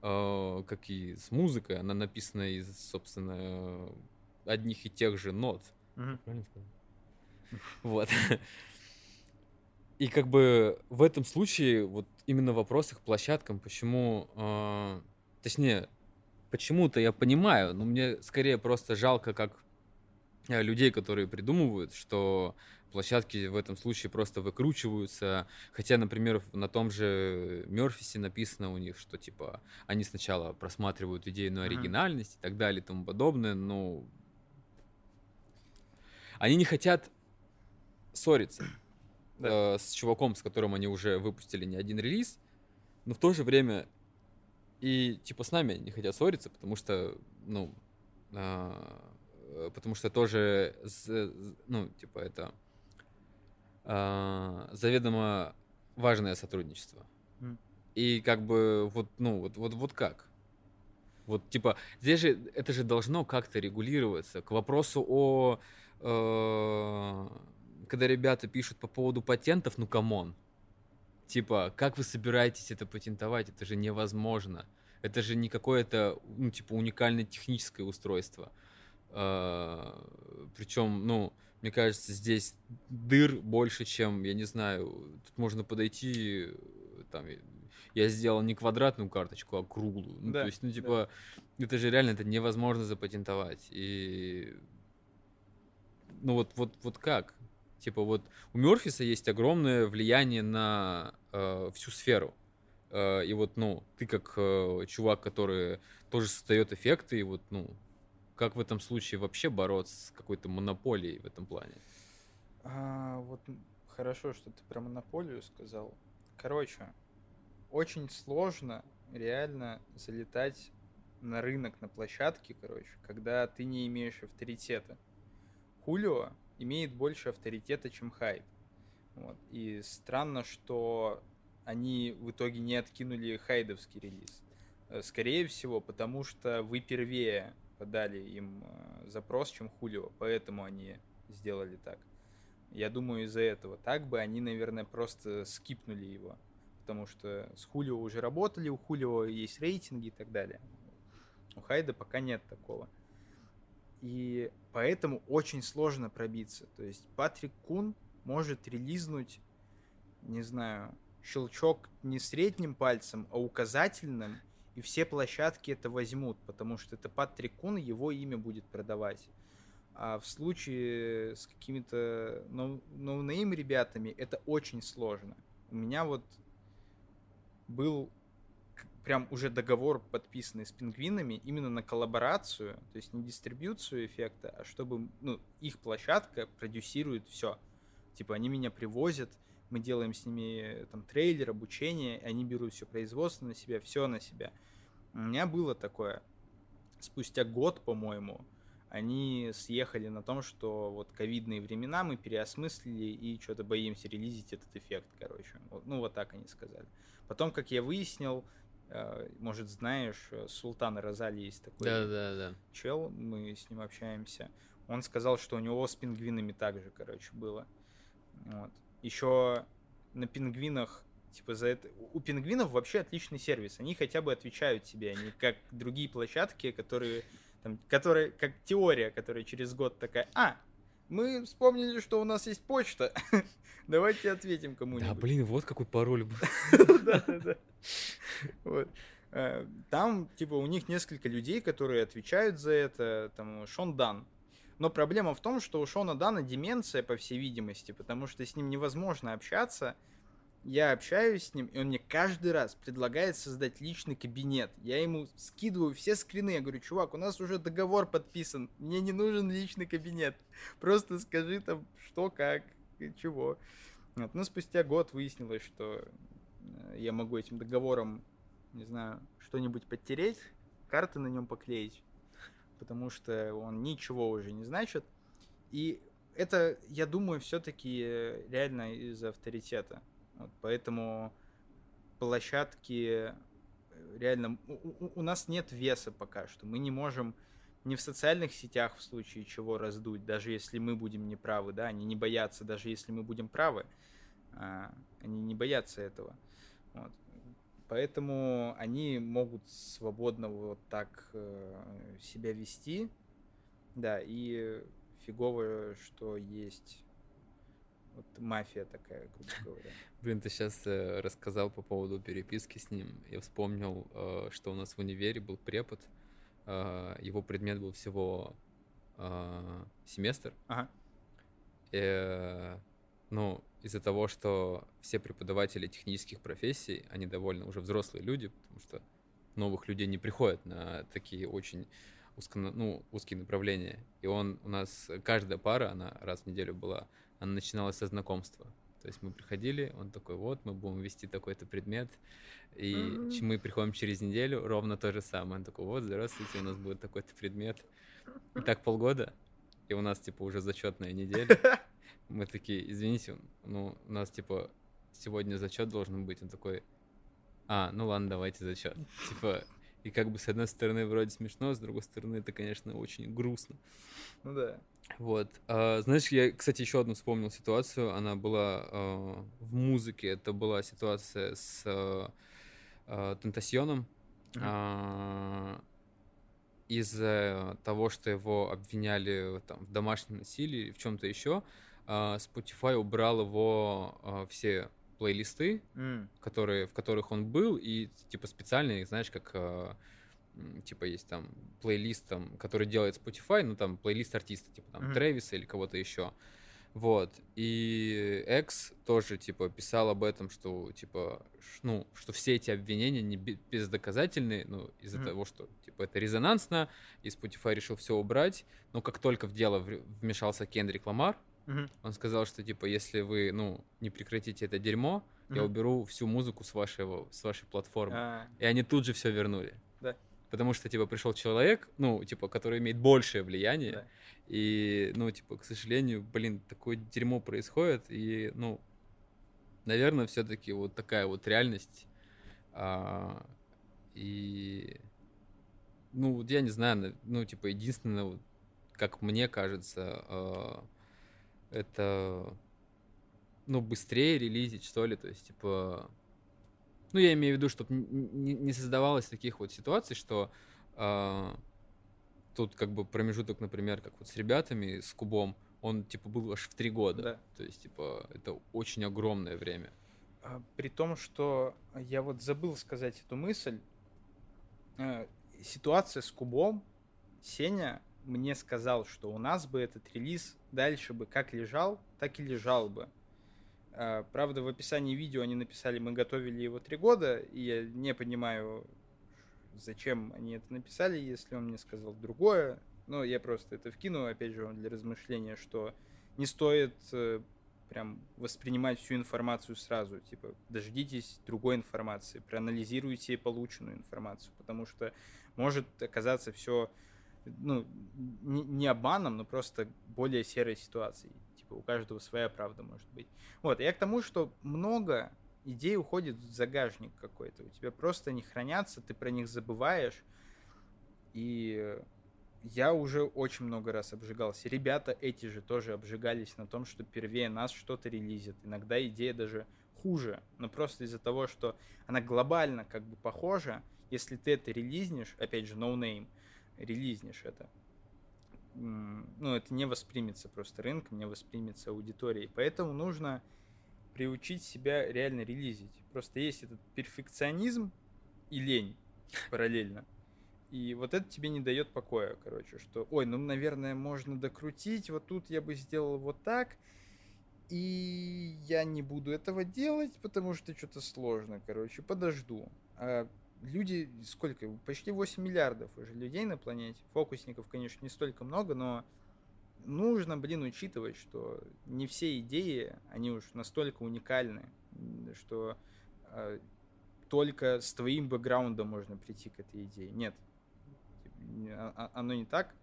А, как и с музыкой, она написана из, собственно, одних и тех же нот. Правильно сказал? Вот. И как бы в этом случае вот именно в вопросах к площадкам, почему, а, точнее, почему-то я понимаю, но мне скорее просто жалко как э, людей, которые придумывают, что площадки в этом случае просто выкручиваются. Хотя, например, на том же Мерфисе написано у них, что типа они сначала просматривают идейную оригинальность и так далее и тому подобное, но они не хотят ссориться Да. э, с чуваком, с которым они уже выпустили не один релиз, но в то же время и типа с нами не хотят ссориться, потому что, ну, а, э, потому что тоже, з- ну, типа это а, заведомо важное сотрудничество. Мгм. И как бы вот, ну, вот, вот, вот как? Вот, типа, здесь же это же должно как-то регулироваться. К вопросу о... э, когда ребята пишут по поводу патентов, ну, come on. Типа, как вы собираетесь это патентовать? Это же невозможно. Это же не какое-то, ну, типа, уникальное техническое устройство. Причем, ну, мне кажется, здесь дыр больше, чем, я не знаю, тут можно подойти, там, я сделал не квадратную карточку, а круглую. Ну, Да, то есть, ну, да. типа, это же реально это невозможно запатентовать. И ну вот, вот, вот как? Типа вот у Мерфиса есть огромное влияние на э, всю сферу. Э, и вот, ну, ты как э, чувак, который тоже создает эффекты, и вот, ну, как в этом случае вообще бороться с какой-то монополией в этом плане? А, вот хорошо, что ты про монополию сказал. Короче, очень сложно реально залетать на рынок, на площадке, короче, когда ты не имеешь авторитета. Хулио имеет больше авторитета, чем Хайд. Вот. И странно, что они в итоге не откинули хайдовский релиз. Э, Скорее всего, потому что вы первее подали им э, запрос, чем Хулио, поэтому они сделали так. Я думаю, из-за этого. Так бы они, наверное, просто скипнули его. Потому что с Хулио уже работали, у Хулио есть рейтинги и так далее. У Хайда пока нет такого. И поэтому очень сложно пробиться. То есть Патрик Кун может релизнуть, не знаю, щелчок не средним пальцем, а указательным, и все площадки это возьмут, потому что это Патрик Кун, его имя будет продавать. А в случае с какими-то no name ребятами это очень сложно. У меня вот был прям уже договор подписанный с пингвинами именно на коллаборацию, то есть не дистрибьюцию эффекта, а чтобы ну, их площадка продюсирует все. Типа они меня привозят, мы делаем с ними там трейлер, обучение, они берут все производство на себя, все на себя. У меня было такое. Спустя год, по-моему, они съехали на том, что вот ковидные времена мы переосмыслили и что-то боимся релизить этот эффект, короче. Ну, вот так они сказали. Потом, как я выяснил, э, может, знаешь, Султан Розали есть такой да, да, да. чел, мы с ним общаемся. Он сказал, что у него с пингвинами также, короче, было. Вот. Еще на пингвинах типа за это у пингвинов вообще отличный сервис они хотя бы отвечают тебе они как другие площадки которые там, которая, как теория, которая через год такая, а, мы вспомнили, что у нас есть почта, давайте ответим кому-нибудь. Да, блин, вот какой пароль был. Э, там, типа, у них несколько людей, которые отвечают за это, там, Шон Дан. Но проблема в том, что у Шона Дана деменция, по всей видимости, потому что с ним невозможно общаться, я общаюсь с ним, и он мне каждый раз предлагает создать личный кабинет. Я ему скидываю все скрины, я говорю, чувак, у нас уже договор подписан, мне не нужен личный кабинет. Просто скажи там, что, как, чего. Вот. Но спустя год выяснилось, что э, я могу этим договором, не знаю, что-нибудь подтереть, карты на нем поклеить, потому что он ничего уже не значит. И это, я думаю, все-таки реально из-за авторитета. Вот, поэтому площадки э, реально... У, у нас нет веса пока что. Мы не можем не в социальных сетях в случае чего раздуть, даже если мы будем неправы, да, они не боятся, даже если мы будем правы, а, они не боятся этого. Вот. Поэтому они могут свободно вот так э, себя вести, да, и фигово, что есть вот мафия такая, грубо говоря. Блин, ты сейчас э, рассказал по поводу переписки с ним. Я вспомнил, э, что у нас в универе был препод. Э, его предмет был всего э, семестр. Ага. Э, ну, из-за того, что все преподаватели технических профессий, они довольно уже взрослые люди, потому что новых людей не приходят на такие очень узко, ну, узкие направления. И он у нас, каждая пара, она раз в неделю была, она начиналась со знакомства. То есть мы приходили, он такой, вот, мы будем вести такой-то предмет, и mm-hmm. мы приходим через неделю, ровно то же самое. Он такой, вот, здравствуйте, у нас будет такой-то предмет. И так полгода, и у нас, типа, уже зачетная неделя. Мы такие, извините, ну, у нас, типа, сегодня зачет должен быть. Он такой, а, ну ладно, давайте зачет. Типа, и как бы с одной стороны вроде смешно, с другой стороны это, конечно, очень грустно. Ну да. Вот. А, знаешь, я, кстати, еще одну вспомнил ситуацию. Она была а, в музыке. Это была ситуация с а, а, Тентасьоном. Mm-hmm. А, из-за того, что его обвиняли там, в домашнем насилии, в чем-то еще, а, Spotify убрал его а, все плейлисты, mm. которые, в которых он был, и типа специальные, знаешь, как а, типа есть там плейлист, там, который делает Spotify, ну там плейлист артиста, типа там mm-hmm. Трэвиса или кого-то еще. Вот. И Экс тоже, типа, писал об этом, что, типа, ну, что все эти обвинения не бездоказательные, ну, из-за mm-hmm. того, что, типа, это резонансно, и Spotify решил все убрать. Но как только в дело вмешался Кендрик Ламар, он сказал, что, типа, если вы, ну, не прекратите это дерьмо, я уберу всю музыку с, вашего, с вашей платформы. Ah. И они тут же все вернули. Да потому что, типа, пришел человек, ну, типа, который имеет большее влияние, да. и, ну, типа, к сожалению, блин, такое дерьмо происходит, и, ну, наверное, все-таки вот такая вот реальность, а, и, ну, я не знаю, ну, типа, единственное, как мне кажется, а, это, ну, быстрее релизить, что ли, то есть, типа, ну, я имею в виду, чтобы не создавалось таких вот ситуаций, что э, тут как бы промежуток, например, как вот с ребятами, с Кубом, он типа был аж в три года. Да. То есть, типа, это очень огромное время. А, при том, что я вот забыл сказать эту мысль, э, ситуация с Кубом, Сеня мне сказал, что у нас бы этот релиз дальше бы как лежал, так и лежал бы. А, правда, в описании видео они написали, мы готовили его три года, и я не понимаю, зачем они это написали, если он мне сказал другое. Но я просто это вкину, опять же, для размышления, что не стоит э, прям воспринимать всю информацию сразу. Типа, дождитесь другой информации, проанализируйте полученную информацию, потому что может оказаться все ну, не, не обманом, но просто более серой ситуацией. Типа, у каждого своя правда может быть. Вот, я к тому, что много идей уходит в загажник какой-то. У тебя просто не хранятся, ты про них забываешь. И я уже очень много раз обжигался. Ребята эти же тоже обжигались на том, что первее нас что-то релизит. Иногда идея даже хуже, но просто из-за того, что она глобально как бы похожа, если ты это релизнешь, опять же, no name, релизнешь это, ну, это не воспримется просто рынком, не воспримется аудиторией. Поэтому нужно приучить себя реально релизить. Просто есть этот перфекционизм и лень параллельно. И вот это тебе не дает покоя, короче, что, ой, ну, наверное, можно докрутить, вот тут я бы сделал вот так, и я не буду этого делать, потому что что-то сложно, короче, подожду. А люди, сколько, почти 8 миллиардов уже людей на планете, фокусников, конечно, не столько много, но нужно, блин, учитывать, что не все идеи, они уж настолько уникальны, что э, только с твоим бэкграундом можно прийти к этой идее. Нет, а, а, оно не так.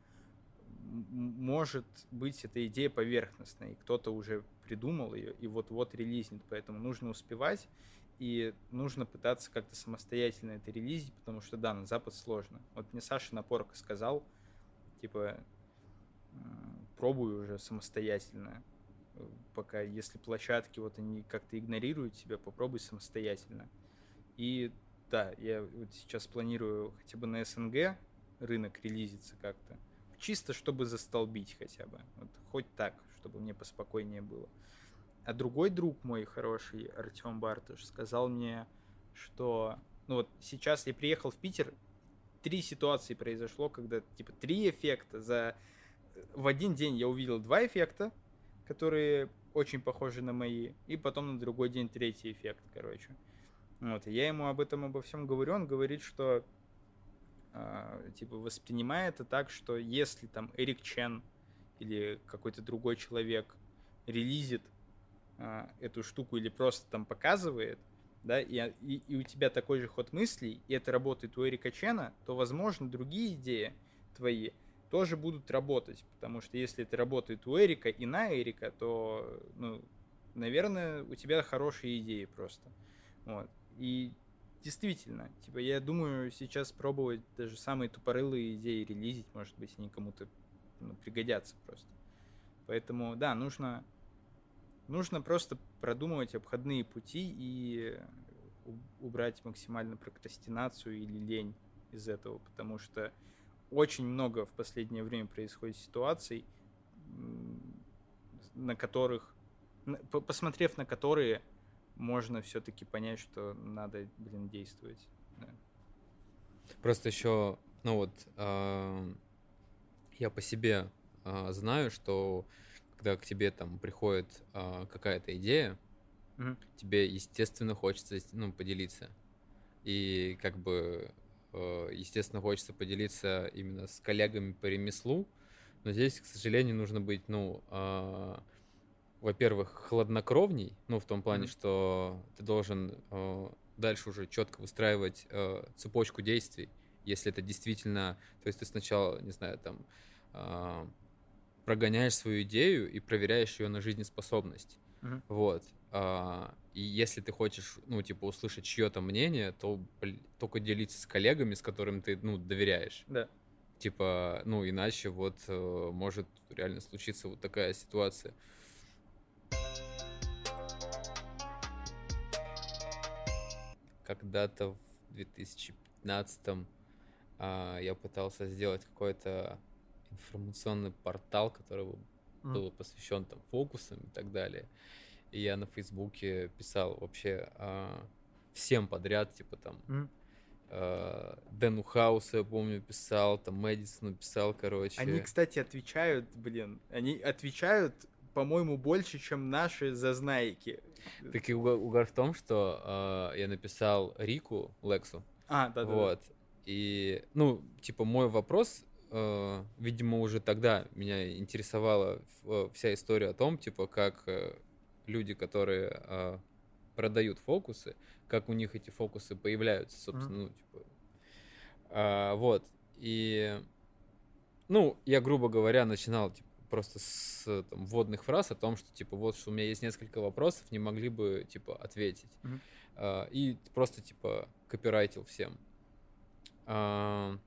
Может быть, эта идея поверхностная, и кто-то уже придумал ее, и вот-вот релизнет, поэтому нужно успевать, и нужно пытаться как-то самостоятельно это релизить, потому что, да, на Запад сложно. Вот мне Саша Напорко сказал, типа, пробую уже самостоятельно, пока, если площадки вот они как-то игнорируют тебя, попробуй самостоятельно. И да, я вот сейчас планирую хотя бы на СНГ рынок релизиться как-то. Чисто, чтобы застолбить хотя бы. Вот хоть так, чтобы мне поспокойнее было. А другой друг мой хороший, Артем Бартыш, сказал мне, что... Ну вот сейчас я приехал в Питер, три ситуации произошло, когда типа три эффекта за... В один день я увидел два эффекта, которые очень похожи на мои, и потом на другой день третий эффект, короче. Вот, и я ему об этом обо всем говорю, он говорит, что э, типа воспринимает это так, что если там Эрик Чен или какой-то другой человек релизит э, эту штуку или просто там показывает, да, и, и, и у тебя такой же ход мыслей, и это работает у Эрика Чена, то, возможно, другие идеи твои тоже будут работать, потому что если это работает у Эрика и на Эрика, то, ну, наверное, у тебя хорошие идеи просто. Вот. И действительно, типа, я думаю, сейчас пробовать даже самые тупорылые идеи релизить, может быть, они кому-то ну, пригодятся просто. Поэтому, да, нужно, нужно просто продумывать обходные пути и убрать максимально прокрастинацию или лень из этого, потому что очень много в последнее время происходит ситуаций, на которых, посмотрев на которые, можно все-таки понять, что надо, блин, действовать. Да. Просто еще, ну вот, э, я по себе э, знаю, что когда к тебе там приходит э, какая-то идея, угу. тебе, естественно, хочется ну, поделиться. И как бы, э, естественно, хочется поделиться именно с коллегами по ремеслу, но здесь, к сожалению, нужно быть, ну, э, во-первых, хладнокровней, ну, в том плане, mm-hmm. что ты должен э, дальше уже четко выстраивать э, цепочку действий, если это действительно, то есть ты сначала, не знаю, там, э, прогоняешь свою идею и проверяешь ее на жизнеспособность, mm-hmm. вот, э, и если ты хочешь, ну, типа, услышать чье-то мнение, то блин, только делиться с коллегами, с которыми ты, ну, доверяешь. Да. Типа, ну, иначе вот э, может реально случиться вот такая ситуация. когда-то в 2015 а, я пытался сделать какой-то информационный портал, который mm. был посвящен там фокусам и так далее. И я на Фейсбуке писал вообще а, всем подряд, типа там, mm. э, Дэну Хаусу, я помню, писал, там Мэдисону писал, короче. Они, кстати, отвечают, блин, они отвечают, по-моему, больше, чем наши зазнайки. Так и угар, угар в том, что э, я написал Рику, Лексу, А, да, да. вот, и, ну, типа, мой вопрос, э, видимо, уже тогда меня интересовала э, вся история о том, типа, как э, люди, которые э, продают фокусы, как у них эти фокусы появляются, собственно, ну, типа, а, вот, и, ну, я, грубо говоря, начинал, типа, просто с там, вводных фраз о том, что, типа, вот, что у меня есть несколько вопросов, не могли бы, типа, ответить. Мгм. А, и просто, типа, копирайтил всем. А,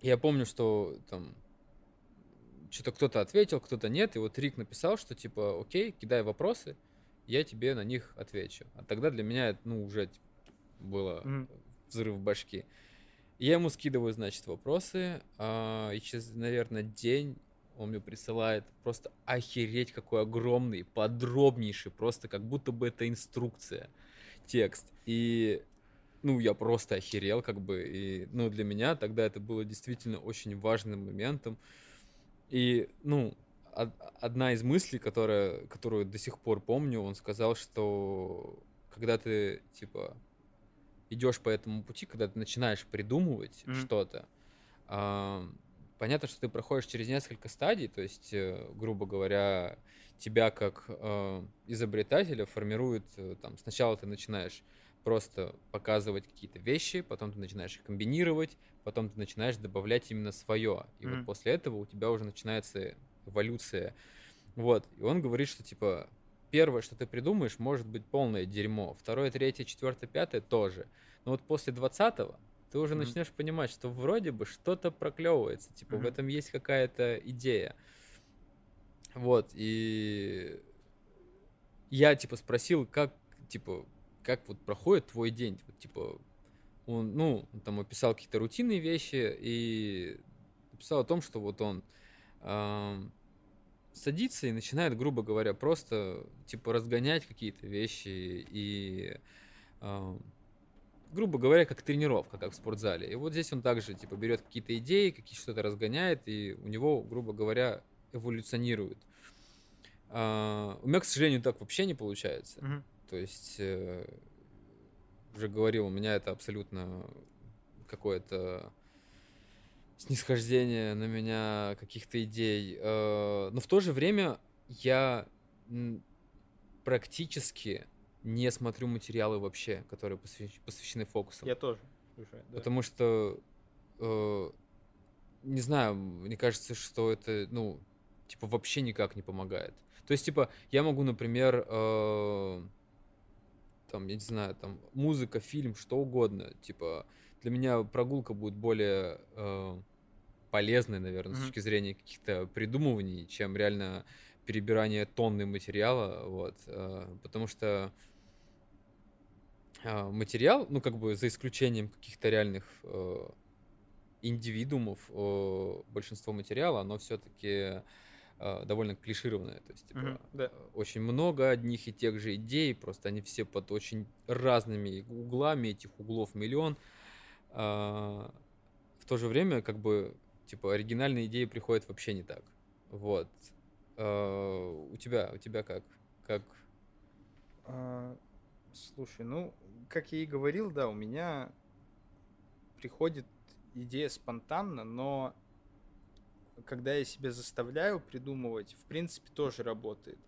я помню, что там что-то кто-то ответил, кто-то нет, и вот Рик написал, что, типа, окей, кидай вопросы, я тебе на них отвечу. А тогда для меня это, ну, уже типа, было Мгм. взрыв башки. Я ему скидываю, значит, вопросы, а, и через, наверное, день он мне присылает просто охереть какой огромный, подробнейший, просто как будто бы это инструкция, текст. И, ну, я просто охерел, как бы, и, ну, для меня тогда это было действительно очень важным моментом. И, ну, од- одна из мыслей, которая, которую до сих пор помню, он сказал, что когда ты, типа, идешь по этому пути, когда ты начинаешь придумывать Мгм. что-то, а, понятно, что ты проходишь через несколько стадий, то есть, э, грубо говоря, тебя как э, изобретателя формирует, э, там, сначала ты начинаешь просто показывать какие-то вещи, потом ты начинаешь их комбинировать, потом ты начинаешь добавлять именно свое. И Мгм. вот после этого у тебя уже начинается эволюция. Вот. И он говорит, что типа первое, что ты придумаешь, может быть полное дерьмо. Второе, третье, четвертое, пятое тоже. Но вот после двадцатого ты уже Мгм. начнешь понимать, что вроде бы что-то проклевывается. Типа в Мгм. этом есть какая-то идея. Вот. И я типа спросил, как типа как вот проходит твой день, вот, типа он, ну, там описал какие-то рутинные вещи и написал о том, что вот он ам, садится и начинает, грубо говоря, просто типа разгонять какие-то вещи и ам, грубо говоря, как тренировка, как в спортзале. И вот здесь он также типа берет какие-то идеи, какие что-то разгоняет, и у него, грубо говоря, эволюционирует. А, у меня, к сожалению, так вообще не получается. Мгм. То есть, э, уже говорил, у меня это абсолютно какое-то снисхождение на меня каких-то идей. Э, Но в то же время я практически не смотрю материалы вообще, которые посвящ- посвящены фокусам. Я тоже. Слушай, да. Потому что, э, не знаю, мне кажется, что это, ну, типа, вообще никак не помогает. То есть, типа, я могу, например, э, там, я не знаю, там, музыка, фильм, что угодно, типа, для меня прогулка будет более э, полезной, наверное, с Мгм. точки зрения каких-то придумываний, чем реально перебирание тонны материала, вот, э, потому что а, материал, ну, как бы за исключением каких-то реальных э, индивидуумов, э, большинство материала, оно все-таки довольно клишированное. То есть, типа, Мгм, да. очень много одних и тех же идей, просто они все под очень разными углами, этих углов миллион. А, в то же время, как бы, типа, оригинальные идеи приходят вообще не так. Вот. А, у тебя, у тебя как? Как? А, слушай, ну, как я и говорил, да, у меня приходит идея спонтанно, но когда я себя заставляю придумывать, в принципе, тоже работает.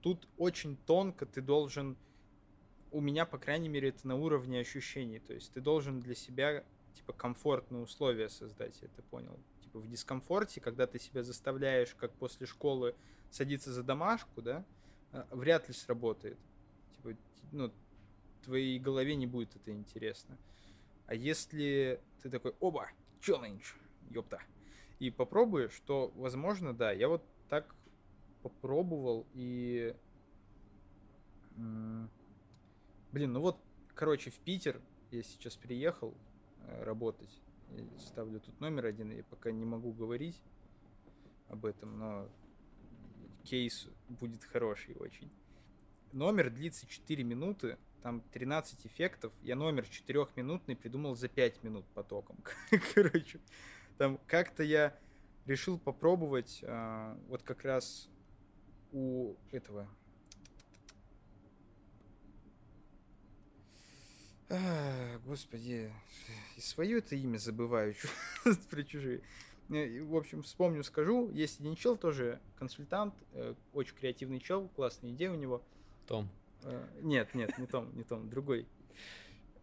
Тут очень тонко ты должен, у меня, по крайней мере, это на уровне ощущений, то есть ты должен для себя, типа, комфортные условия создать, я это понял. Типа, в дискомфорте, когда ты себя заставляешь, как после школы, садиться за домашку, да, а, вряд ли сработает. Типа, ну, твоей голове не будет это интересно. А если ты такой, оба, челлендж, ёпта, и попробуешь, то, возможно, да, я вот так попробовал и... Блин, ну вот, короче, в Питер я сейчас приехал э, работать. Я ставлю тут номер один, я пока не могу говорить об этом, но кейс будет хороший очень. Номер длится 4 минуты, там 13 эффектов. Я номер четырехминутный придумал за 5 минут потоком. Короче, там как-то я решил попробовать а, вот как раз у этого А, господи, и свое это имя забываю про чужие. Э, в общем, вспомню, скажу. Есть один чел, тоже консультант, э, очень креативный чел, классная идея у него. Том. Э, нет, нет, не Том, не Том, другой.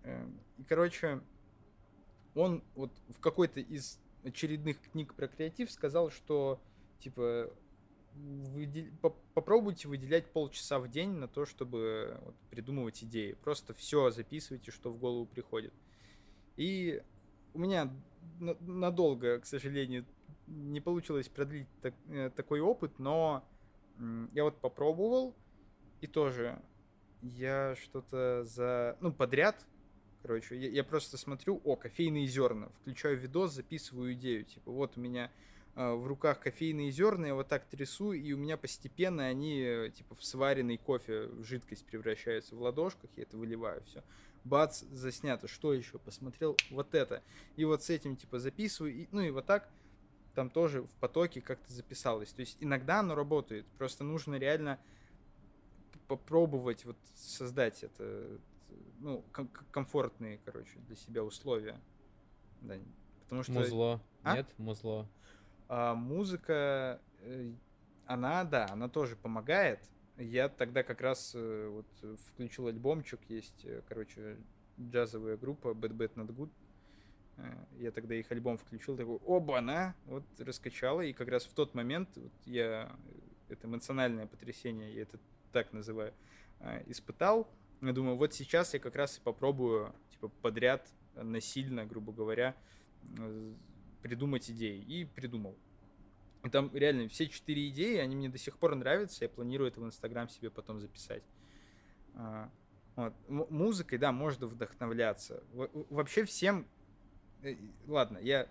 И, короче, он вот в какой-то из очередных книг про креатив сказал, что, типа, выдел... попробуйте выделять полчаса в день на то, чтобы вот, придумывать идеи. Просто все записывайте, что в голову приходит. И у меня надолго, к сожалению, не получилось продлить так, э, такой опыт, но я вот попробовал, и тоже я что-то за... Ну, подряд, короче, я, я просто смотрю, о, кофейные зерна, включаю видос, записываю идею, типа, вот у меня Э, в руках кофейные зерна, я вот так трясу, и у меня постепенно они э, типа в сваренный кофе в жидкость превращаются в ладошках, я это выливаю все. Бац, заснято. Что еще? Посмотрел вот это. И вот с этим типа записываю, и, ну и вот так там тоже в потоке как-то записалось. То есть иногда оно работает, просто нужно реально попробовать вот создать это, ну, ком- комфортные, короче, для себя условия. Да, потому что... Музло. А? Нет, музло. А музыка, э, она, да, она тоже помогает. Я тогда как раз э, вот включил альбомчик, есть, э, короче, джазовая группа Bad Bad Not Good. Я тогда их альбом включил, такой, оба-на, вот раскачала, и как раз в тот момент вот я это эмоциональное потрясение, я это так называю, испытал. Я думаю, вот сейчас я как раз и попробую, типа, подряд, насильно, грубо говоря, придумать идеи. И придумал. И там реально все четыре идеи, они мне до сих пор нравятся. Я планирую это в Инстаграм себе потом записать. А, вот. Музыкой, да, можно вдохновляться. Вообще всем... Э, ладно, я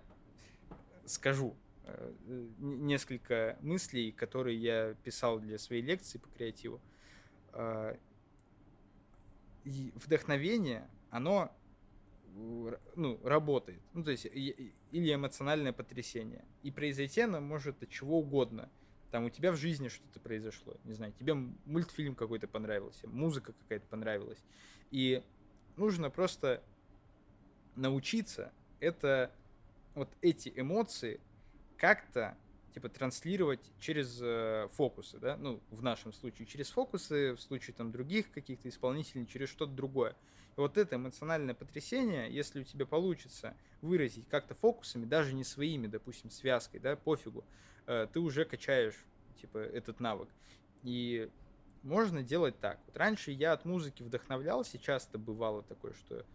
скажу э, несколько мыслей, которые я писал для своей лекции по креативу. И вдохновение, оно ну, работает. Ну, то есть, или эмоциональное потрясение. И произойти оно может от чего угодно. Там у тебя в жизни что-то произошло. Не знаю, тебе мультфильм какой-то понравился, музыка какая-то понравилась. И нужно просто научиться это вот эти эмоции как-то типа транслировать через э, фокусы, да, ну, в нашем случае через фокусы, в случае там других каких-то исполнителей через что-то другое. И вот это эмоциональное потрясение, если у тебя получится выразить как-то фокусами, даже не своими, допустим, связкой, да, пофигу, э, ты уже качаешь, типа, этот навык. И можно делать так. Вот раньше я от музыки вдохновлялся, часто бывало такое, что,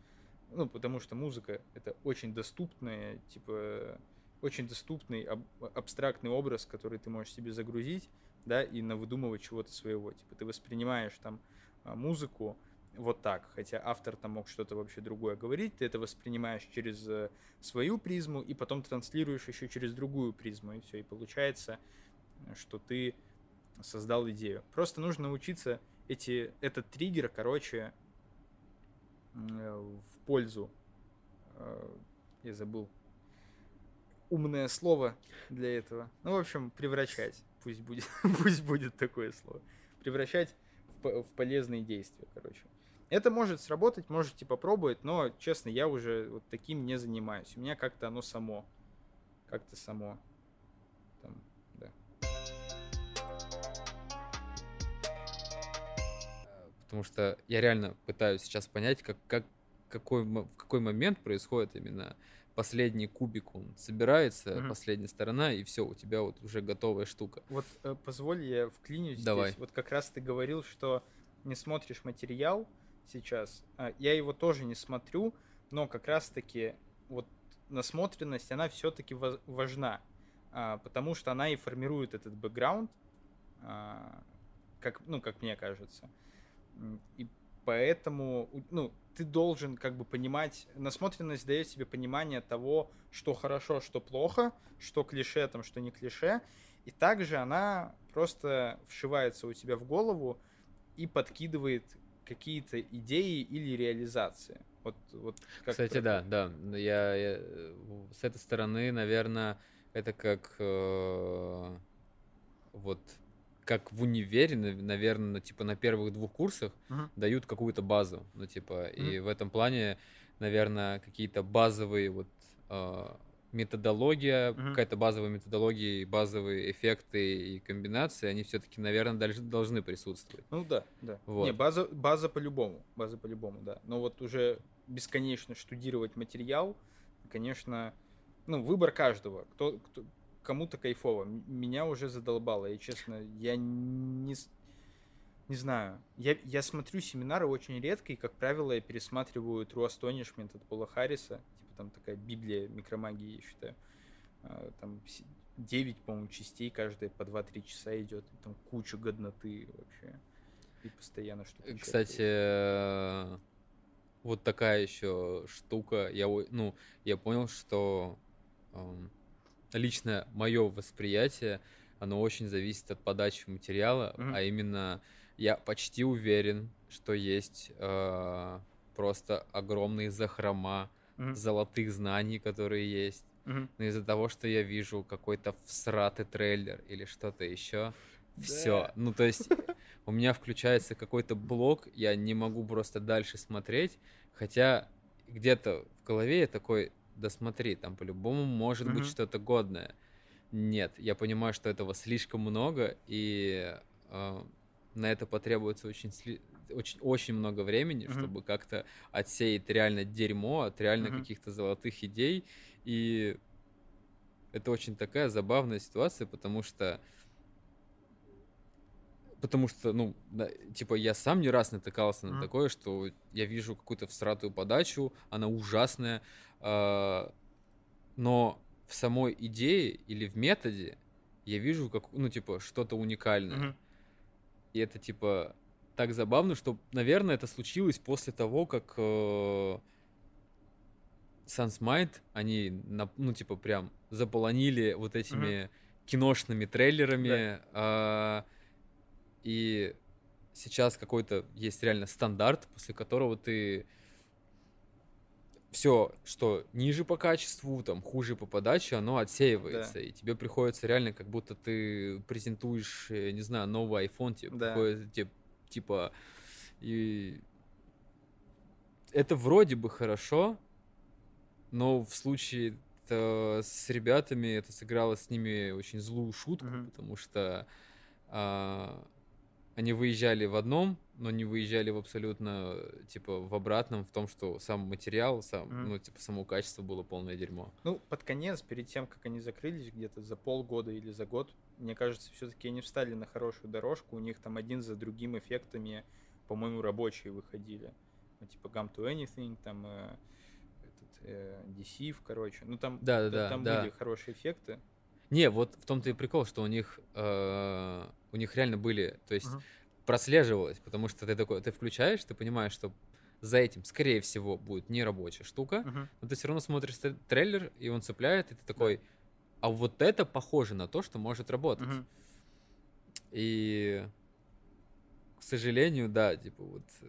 ну, потому что музыка это очень доступная, типа, очень доступный аб- абстрактный образ, который ты можешь себе загрузить, да, и на выдумывать чего-то своего. Типа ты воспринимаешь там а, музыку вот так, хотя автор там мог что-то вообще другое говорить, ты это воспринимаешь через э, свою призму и потом транслируешь еще через другую призму, и все, и получается, что ты создал идею. Просто нужно научиться эти, этот триггер, короче, э, в пользу, э, я забыл, умное слово для этого. Ну, в общем, превращать. Пусть будет, пусть будет такое слово. Превращать в, в полезные действия, короче. Это может сработать, можете попробовать, но, честно, я уже вот таким не занимаюсь. У меня как-то оно само. Как-то само. Там, да. Потому что я реально пытаюсь сейчас понять, как, как, какой, в какой момент происходит именно последний кубик, он собирается, угу. последняя сторона, и все, у тебя вот уже готовая штука. Вот э, позволь я вклинюсь Давай. здесь. Вот как раз ты говорил, что не смотришь материал сейчас. А, я его тоже не смотрю, но как раз-таки вот насмотренность, она все-таки важна, а, потому что она и формирует этот бэкграунд, а, как, ну, как мне кажется. И поэтому, ну, ты должен как бы понимать, насмотренность дает тебе понимание того, что хорошо, что плохо, что клише там, что не клише, и также она просто вшивается у тебя в голову и подкидывает какие-то идеи или реализации. Вот, вот Кстати, да, да. Я, я, с этой стороны, наверное, это как э, вот как в универе, наверное, типа на первых двух курсах Мгм. дают какую-то базу, ну типа и Мгм. в этом плане, наверное, какие-то базовые вот э, методология, Мгм. какая-то базовая методология и базовые эффекты и комбинации, они все-таки, наверное, должны присутствовать. Ну да, да. Вот. Не, база, база по-любому. База по-любому, да. Но вот уже бесконечно штудировать материал, конечно, ну, выбор каждого. Кто, кто, кому-то кайфово. Меня уже задолбало. И, честно, я не, не знаю. Я, я смотрю семинары очень редко, и, как правило, я пересматриваю True Astonishment от Пола Харриса. Типа там такая библия микромагии, я считаю. А, Там 9, по-моему, частей, каждая по 2-3 часа идет. И там куча годноты вообще. И постоянно что-то Э, Кстати, э, вот такая еще штука. Я, ну, я понял, что эм, лично мое восприятие, оно очень зависит от подачи материала, Мгм. а именно я почти уверен, что есть э, просто огромные захрома Мгм, золотых знаний, которые есть. мгм. Но из-за того, что я вижу какой-то всратый трейлер или что-то еще, все. Да. Ну, то есть у меня включается какой-то блок, я не могу просто дальше смотреть, хотя где-то в голове я такой, да смотри, там по-любому может быть Мгм. что-то годное. Нет, я понимаю, что этого слишком много, и э, на это потребуется очень, очень, очень много времени, Мгм. чтобы как-то отсеять реально дерьмо от реально Мгм. каких-то золотых идей. И это очень такая забавная ситуация, потому что потому что, ну, да, типа, я сам не раз натыкался на Мгм. такое, что я вижу какую-то всратую подачу, она ужасная, но в самой идее или в методе я вижу, как, ну, типа, что-то уникальное. Мгм. И это, типа, так забавно, что, наверное, это случилось после того, как э, Mind, они, на- ну, типа, прям заполонили вот этими киношными трейлерами. а, и сейчас какой-то есть реально стандарт, после которого ты все, что ниже по качеству, там, хуже по подаче, оно отсеивается. И тебе приходится реально, как будто ты презентуешь, э, не знаю, новый iPhone, тебе Да. приходится, тебе, типа, и это вроде бы хорошо, но в случае с ребятами это сыграло с ними очень злую шутку, Мгм. потому что а, они выезжали в одном, но не выезжали в абсолютно, типа, в обратном, в том, что сам материал, сам, Мгм. ну, типа, само качество было полное дерьмо. Ну, под конец, перед тем, как они закрылись где-то за полгода или за год, мне кажется, все-таки они встали на хорошую дорожку. У них там один за другим эффектами, по-моему, рабочие выходили. Ну, типа Gum to Anything, там э, этот, э, Deceive, короче. Ну, там, Да-да-да, там да. были хорошие эффекты. Не, вот в том-то и прикол, что у них, э, у них реально были, то есть Мгм. прослеживалось, потому что ты такой, ты включаешь, ты понимаешь, что за этим, скорее всего, будет не рабочая штука, Мгм. но ты все равно смотришь трейлер, и он цепляет, и ты такой, а вот это похоже на то, что может работать. Мгм. И, к сожалению, да, типа вот э,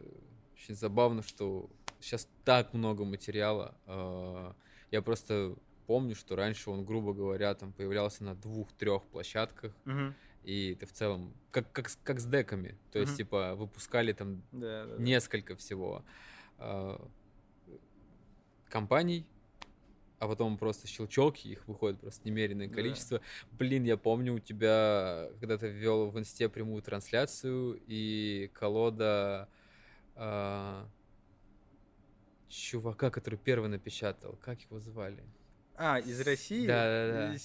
очень забавно, что сейчас так много материала. э, Я просто помню, что раньше он, грубо говоря, там появлялся на двух-трех площадках, Мгм. И ты в целом, как, как, с- как с деками, то есть, Мгм. типа, выпускали там Да, да, да. несколько всего э, компаний, а потом просто щелчок, их выходит просто немеренное Да. количество. Блин, я помню у тебя, когда ты ввел в инсте прямую трансляцию, и колода а, чувака, который первый напечатал, как его звали? А, из России? Да-да-да.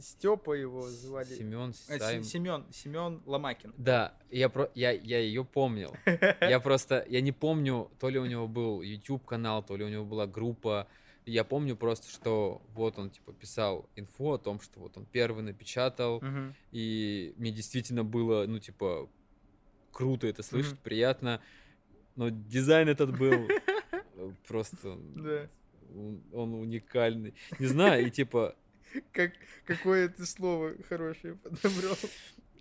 Степа его звали. Семен А, Сайм. Семен, Семен Ломакин. Да, я, про... я, я ее помнил. Я просто, я не помню, то ли у него был YouTube канал, то ли у него была группа. Я помню просто, что вот он типа писал инфу о том, что вот он первый напечатал, и мне действительно было, ну типа круто это слышать, приятно. Но дизайн этот был просто, Да. Он, он уникальный. Не знаю, и типа Как, какое ты слово хорошее подобрал.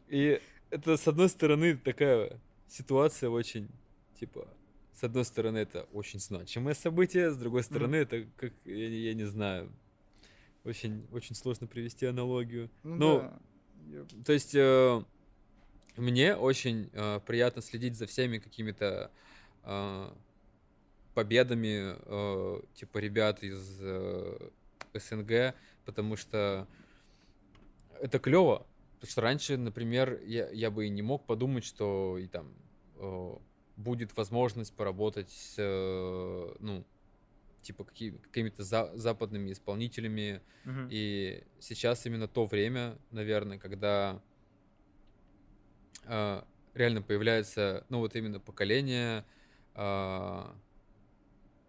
И это, с одной стороны, такая ситуация очень типа, с одной стороны, это очень значимое событие, с другой стороны, это как, я, я не знаю, очень, очень сложно привести аналогию. Ну, Ну, да. То есть э, мне очень э, приятно следить за всеми какими-то э, победами э, типа ребят из э, СНГ, потому что это клево. Потому что раньше, например, я, я бы и не мог подумать, что и там э, будет возможность поработать с, э, ну, типа какими- какими-то за- западными исполнителями, Мгм. и сейчас именно то время, наверное, когда а, реально появляется, ну вот именно поколение, а,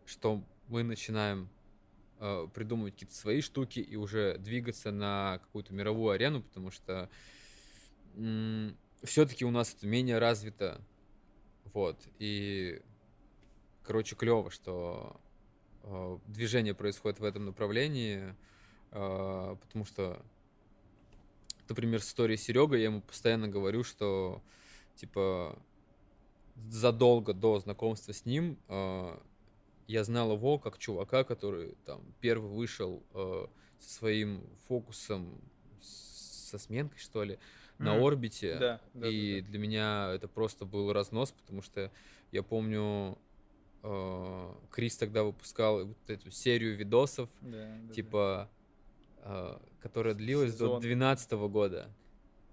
что мы начинаем а, придумывать какие-то свои штуки и уже двигаться на какую-то мировую арену, потому что все-таки у нас это менее развито, вот, и, короче, клево, что а, движение происходит в этом направлении, а, потому что, например, с историей Серега я ему постоянно говорю, что типа задолго до знакомства с ним а, я знал его как чувака, который там первый вышел а, со своим фокусом со сменкой, что ли, на Мгм. орбите. Да, да, да, и да. для меня это просто был разнос, потому что я помню, э, Крис тогда выпускал вот эту серию видосов, Да, да, да. типа, э, которая длилась до Сезон. 2012 года.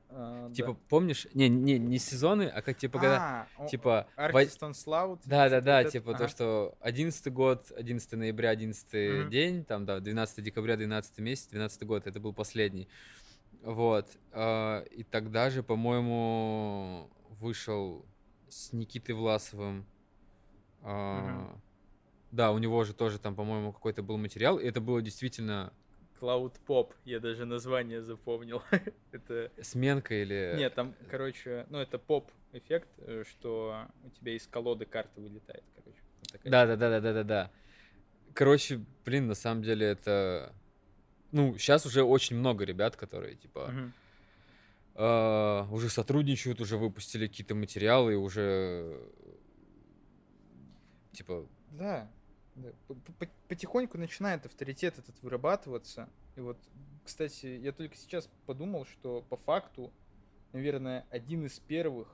Да. Типа, помнишь? Не, не, не сезоны, а как типа, когда, А, типа, Artist on Sloud? да, да, да, вот это- типа ага. то, что 11 год, 11 ноября, 11 Мгм. день, там, да, 12 декабря, 12 месяц, 12 год, это был последний. Вот. а, И тогда же, по-моему, вышел с Никитой Власовым. а, Да, у него же тоже там, по-моему, какой-то был материал, и это было действительно Cloud Pop, я даже название запомнил. это... сменка или... Нет, там, короче, ну это поп-эффект, э, что у тебя из колоды карта вылетает, короче. Вот такая Да, да, да, да, да, да, да. Короче, блин, на самом деле это. Ну, сейчас уже очень много ребят, которые, типа, а, уже сотрудничают, уже выпустили какие-то материалы, уже типа. Да. Потихоньку начинает авторитет этот вырабатываться. И вот, кстати, я только сейчас подумал, что по факту, наверное, один из первых,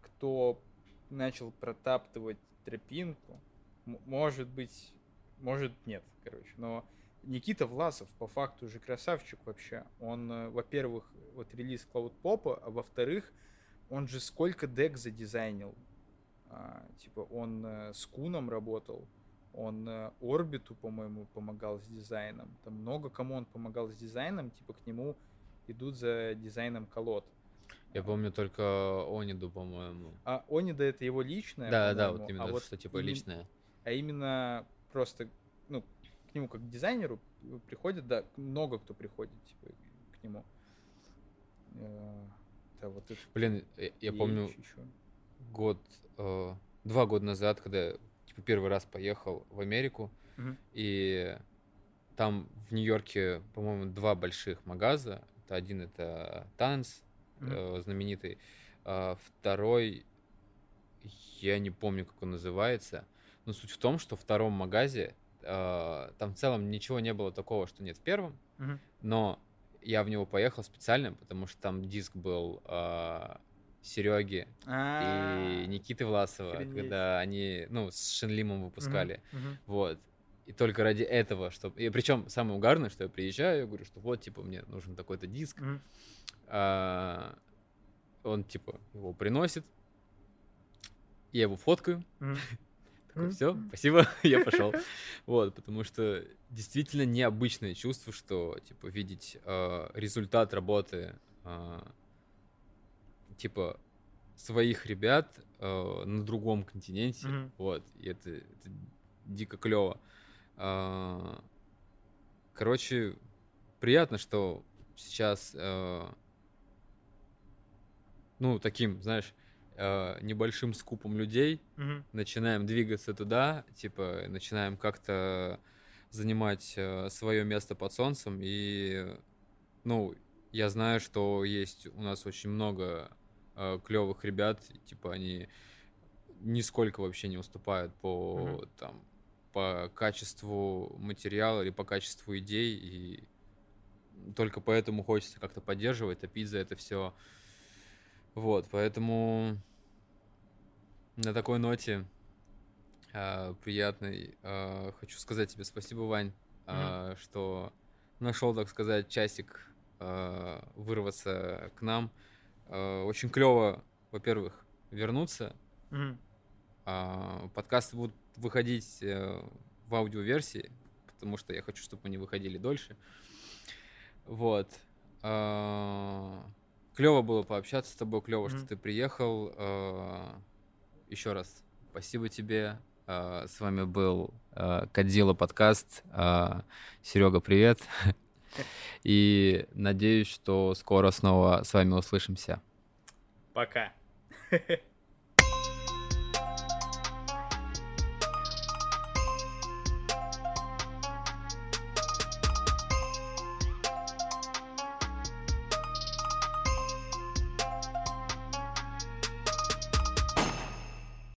кто начал протаптывать тропинку, может быть, может нет, короче, но Никита Власов по факту же красавчик вообще. Он, э, во-первых, вот релиз Cloud Pop, а во-вторых, он же сколько дек задизайнил. А, типа он э, с Куном работал, он э, Орбиту, по-моему, помогал с дизайном. Там много кому он помогал с дизайном, типа к нему идут за дизайном колод. Я помню только Ониду, по-моему. А Онида это его личное, Да, да, вот а именно, вот что типа именно- личное. а именно просто, ну, к нему как к дизайнеру приходит, да, много кто приходит, типа, к нему. Э, Да, вот это. Блин, я, я помню ещё. год, э, два года назад, когда типа первый раз поехал в Америку, Мгм. И там в Нью-Йорке, по-моему, два больших магаза. Это один это Танц, Мгм. э, знаменитый. а второй, я не помню, как он называется. Но суть в том, что в втором магазе э, там в целом ничего не было такого, что нет в первом. Мгм. Но я в него поехал специально, потому что там диск был Сереги А, и Никиты Власова, когда они, ну, с Шенлимом выпускали. Вот. И только ради этого, чтобы... И причем самое угарное, что я приезжаю, я говорю, что вот, типа, мне нужен такой-то диск. А, Он, типа, его приносит. Я его фоткаю. Такой, все, спасибо, я пошел. Вот, потому что действительно необычное чувство, что, типа, видеть а, результат работы, а, типа, своих ребят а, на другом континенте. Мгм. Вот, и это, это дико клево. А, Короче, приятно, что сейчас, э, ну, таким, знаешь, э, небольшим скупом людей Мгм. начинаем двигаться туда, типа, начинаем как-то занимать свое место под солнцем. И, ну, я знаю, что есть у нас очень много клевых ребят, типа, они нисколько вообще не уступают по Мгм. там по качеству материала или по качеству идей, и только поэтому хочется как-то поддерживать, топить за это все. Вот, поэтому на такой ноте а, приятной а, хочу сказать тебе спасибо, Вань, а, что нашел, так сказать, часик а, вырваться к нам. А, очень клево, во-первых, вернуться. А, Подкасты будут выходить э, в аудиоверсии, потому что я хочу, чтобы они выходили дольше. Вот. Клево было пообщаться с тобой, клево, что Мгм. ты приехал. Еще раз спасибо тебе. А, С вами был а, Кадзила подкаст. Серега, привет. И надеюсь, что скоро снова с вами услышимся. Пока.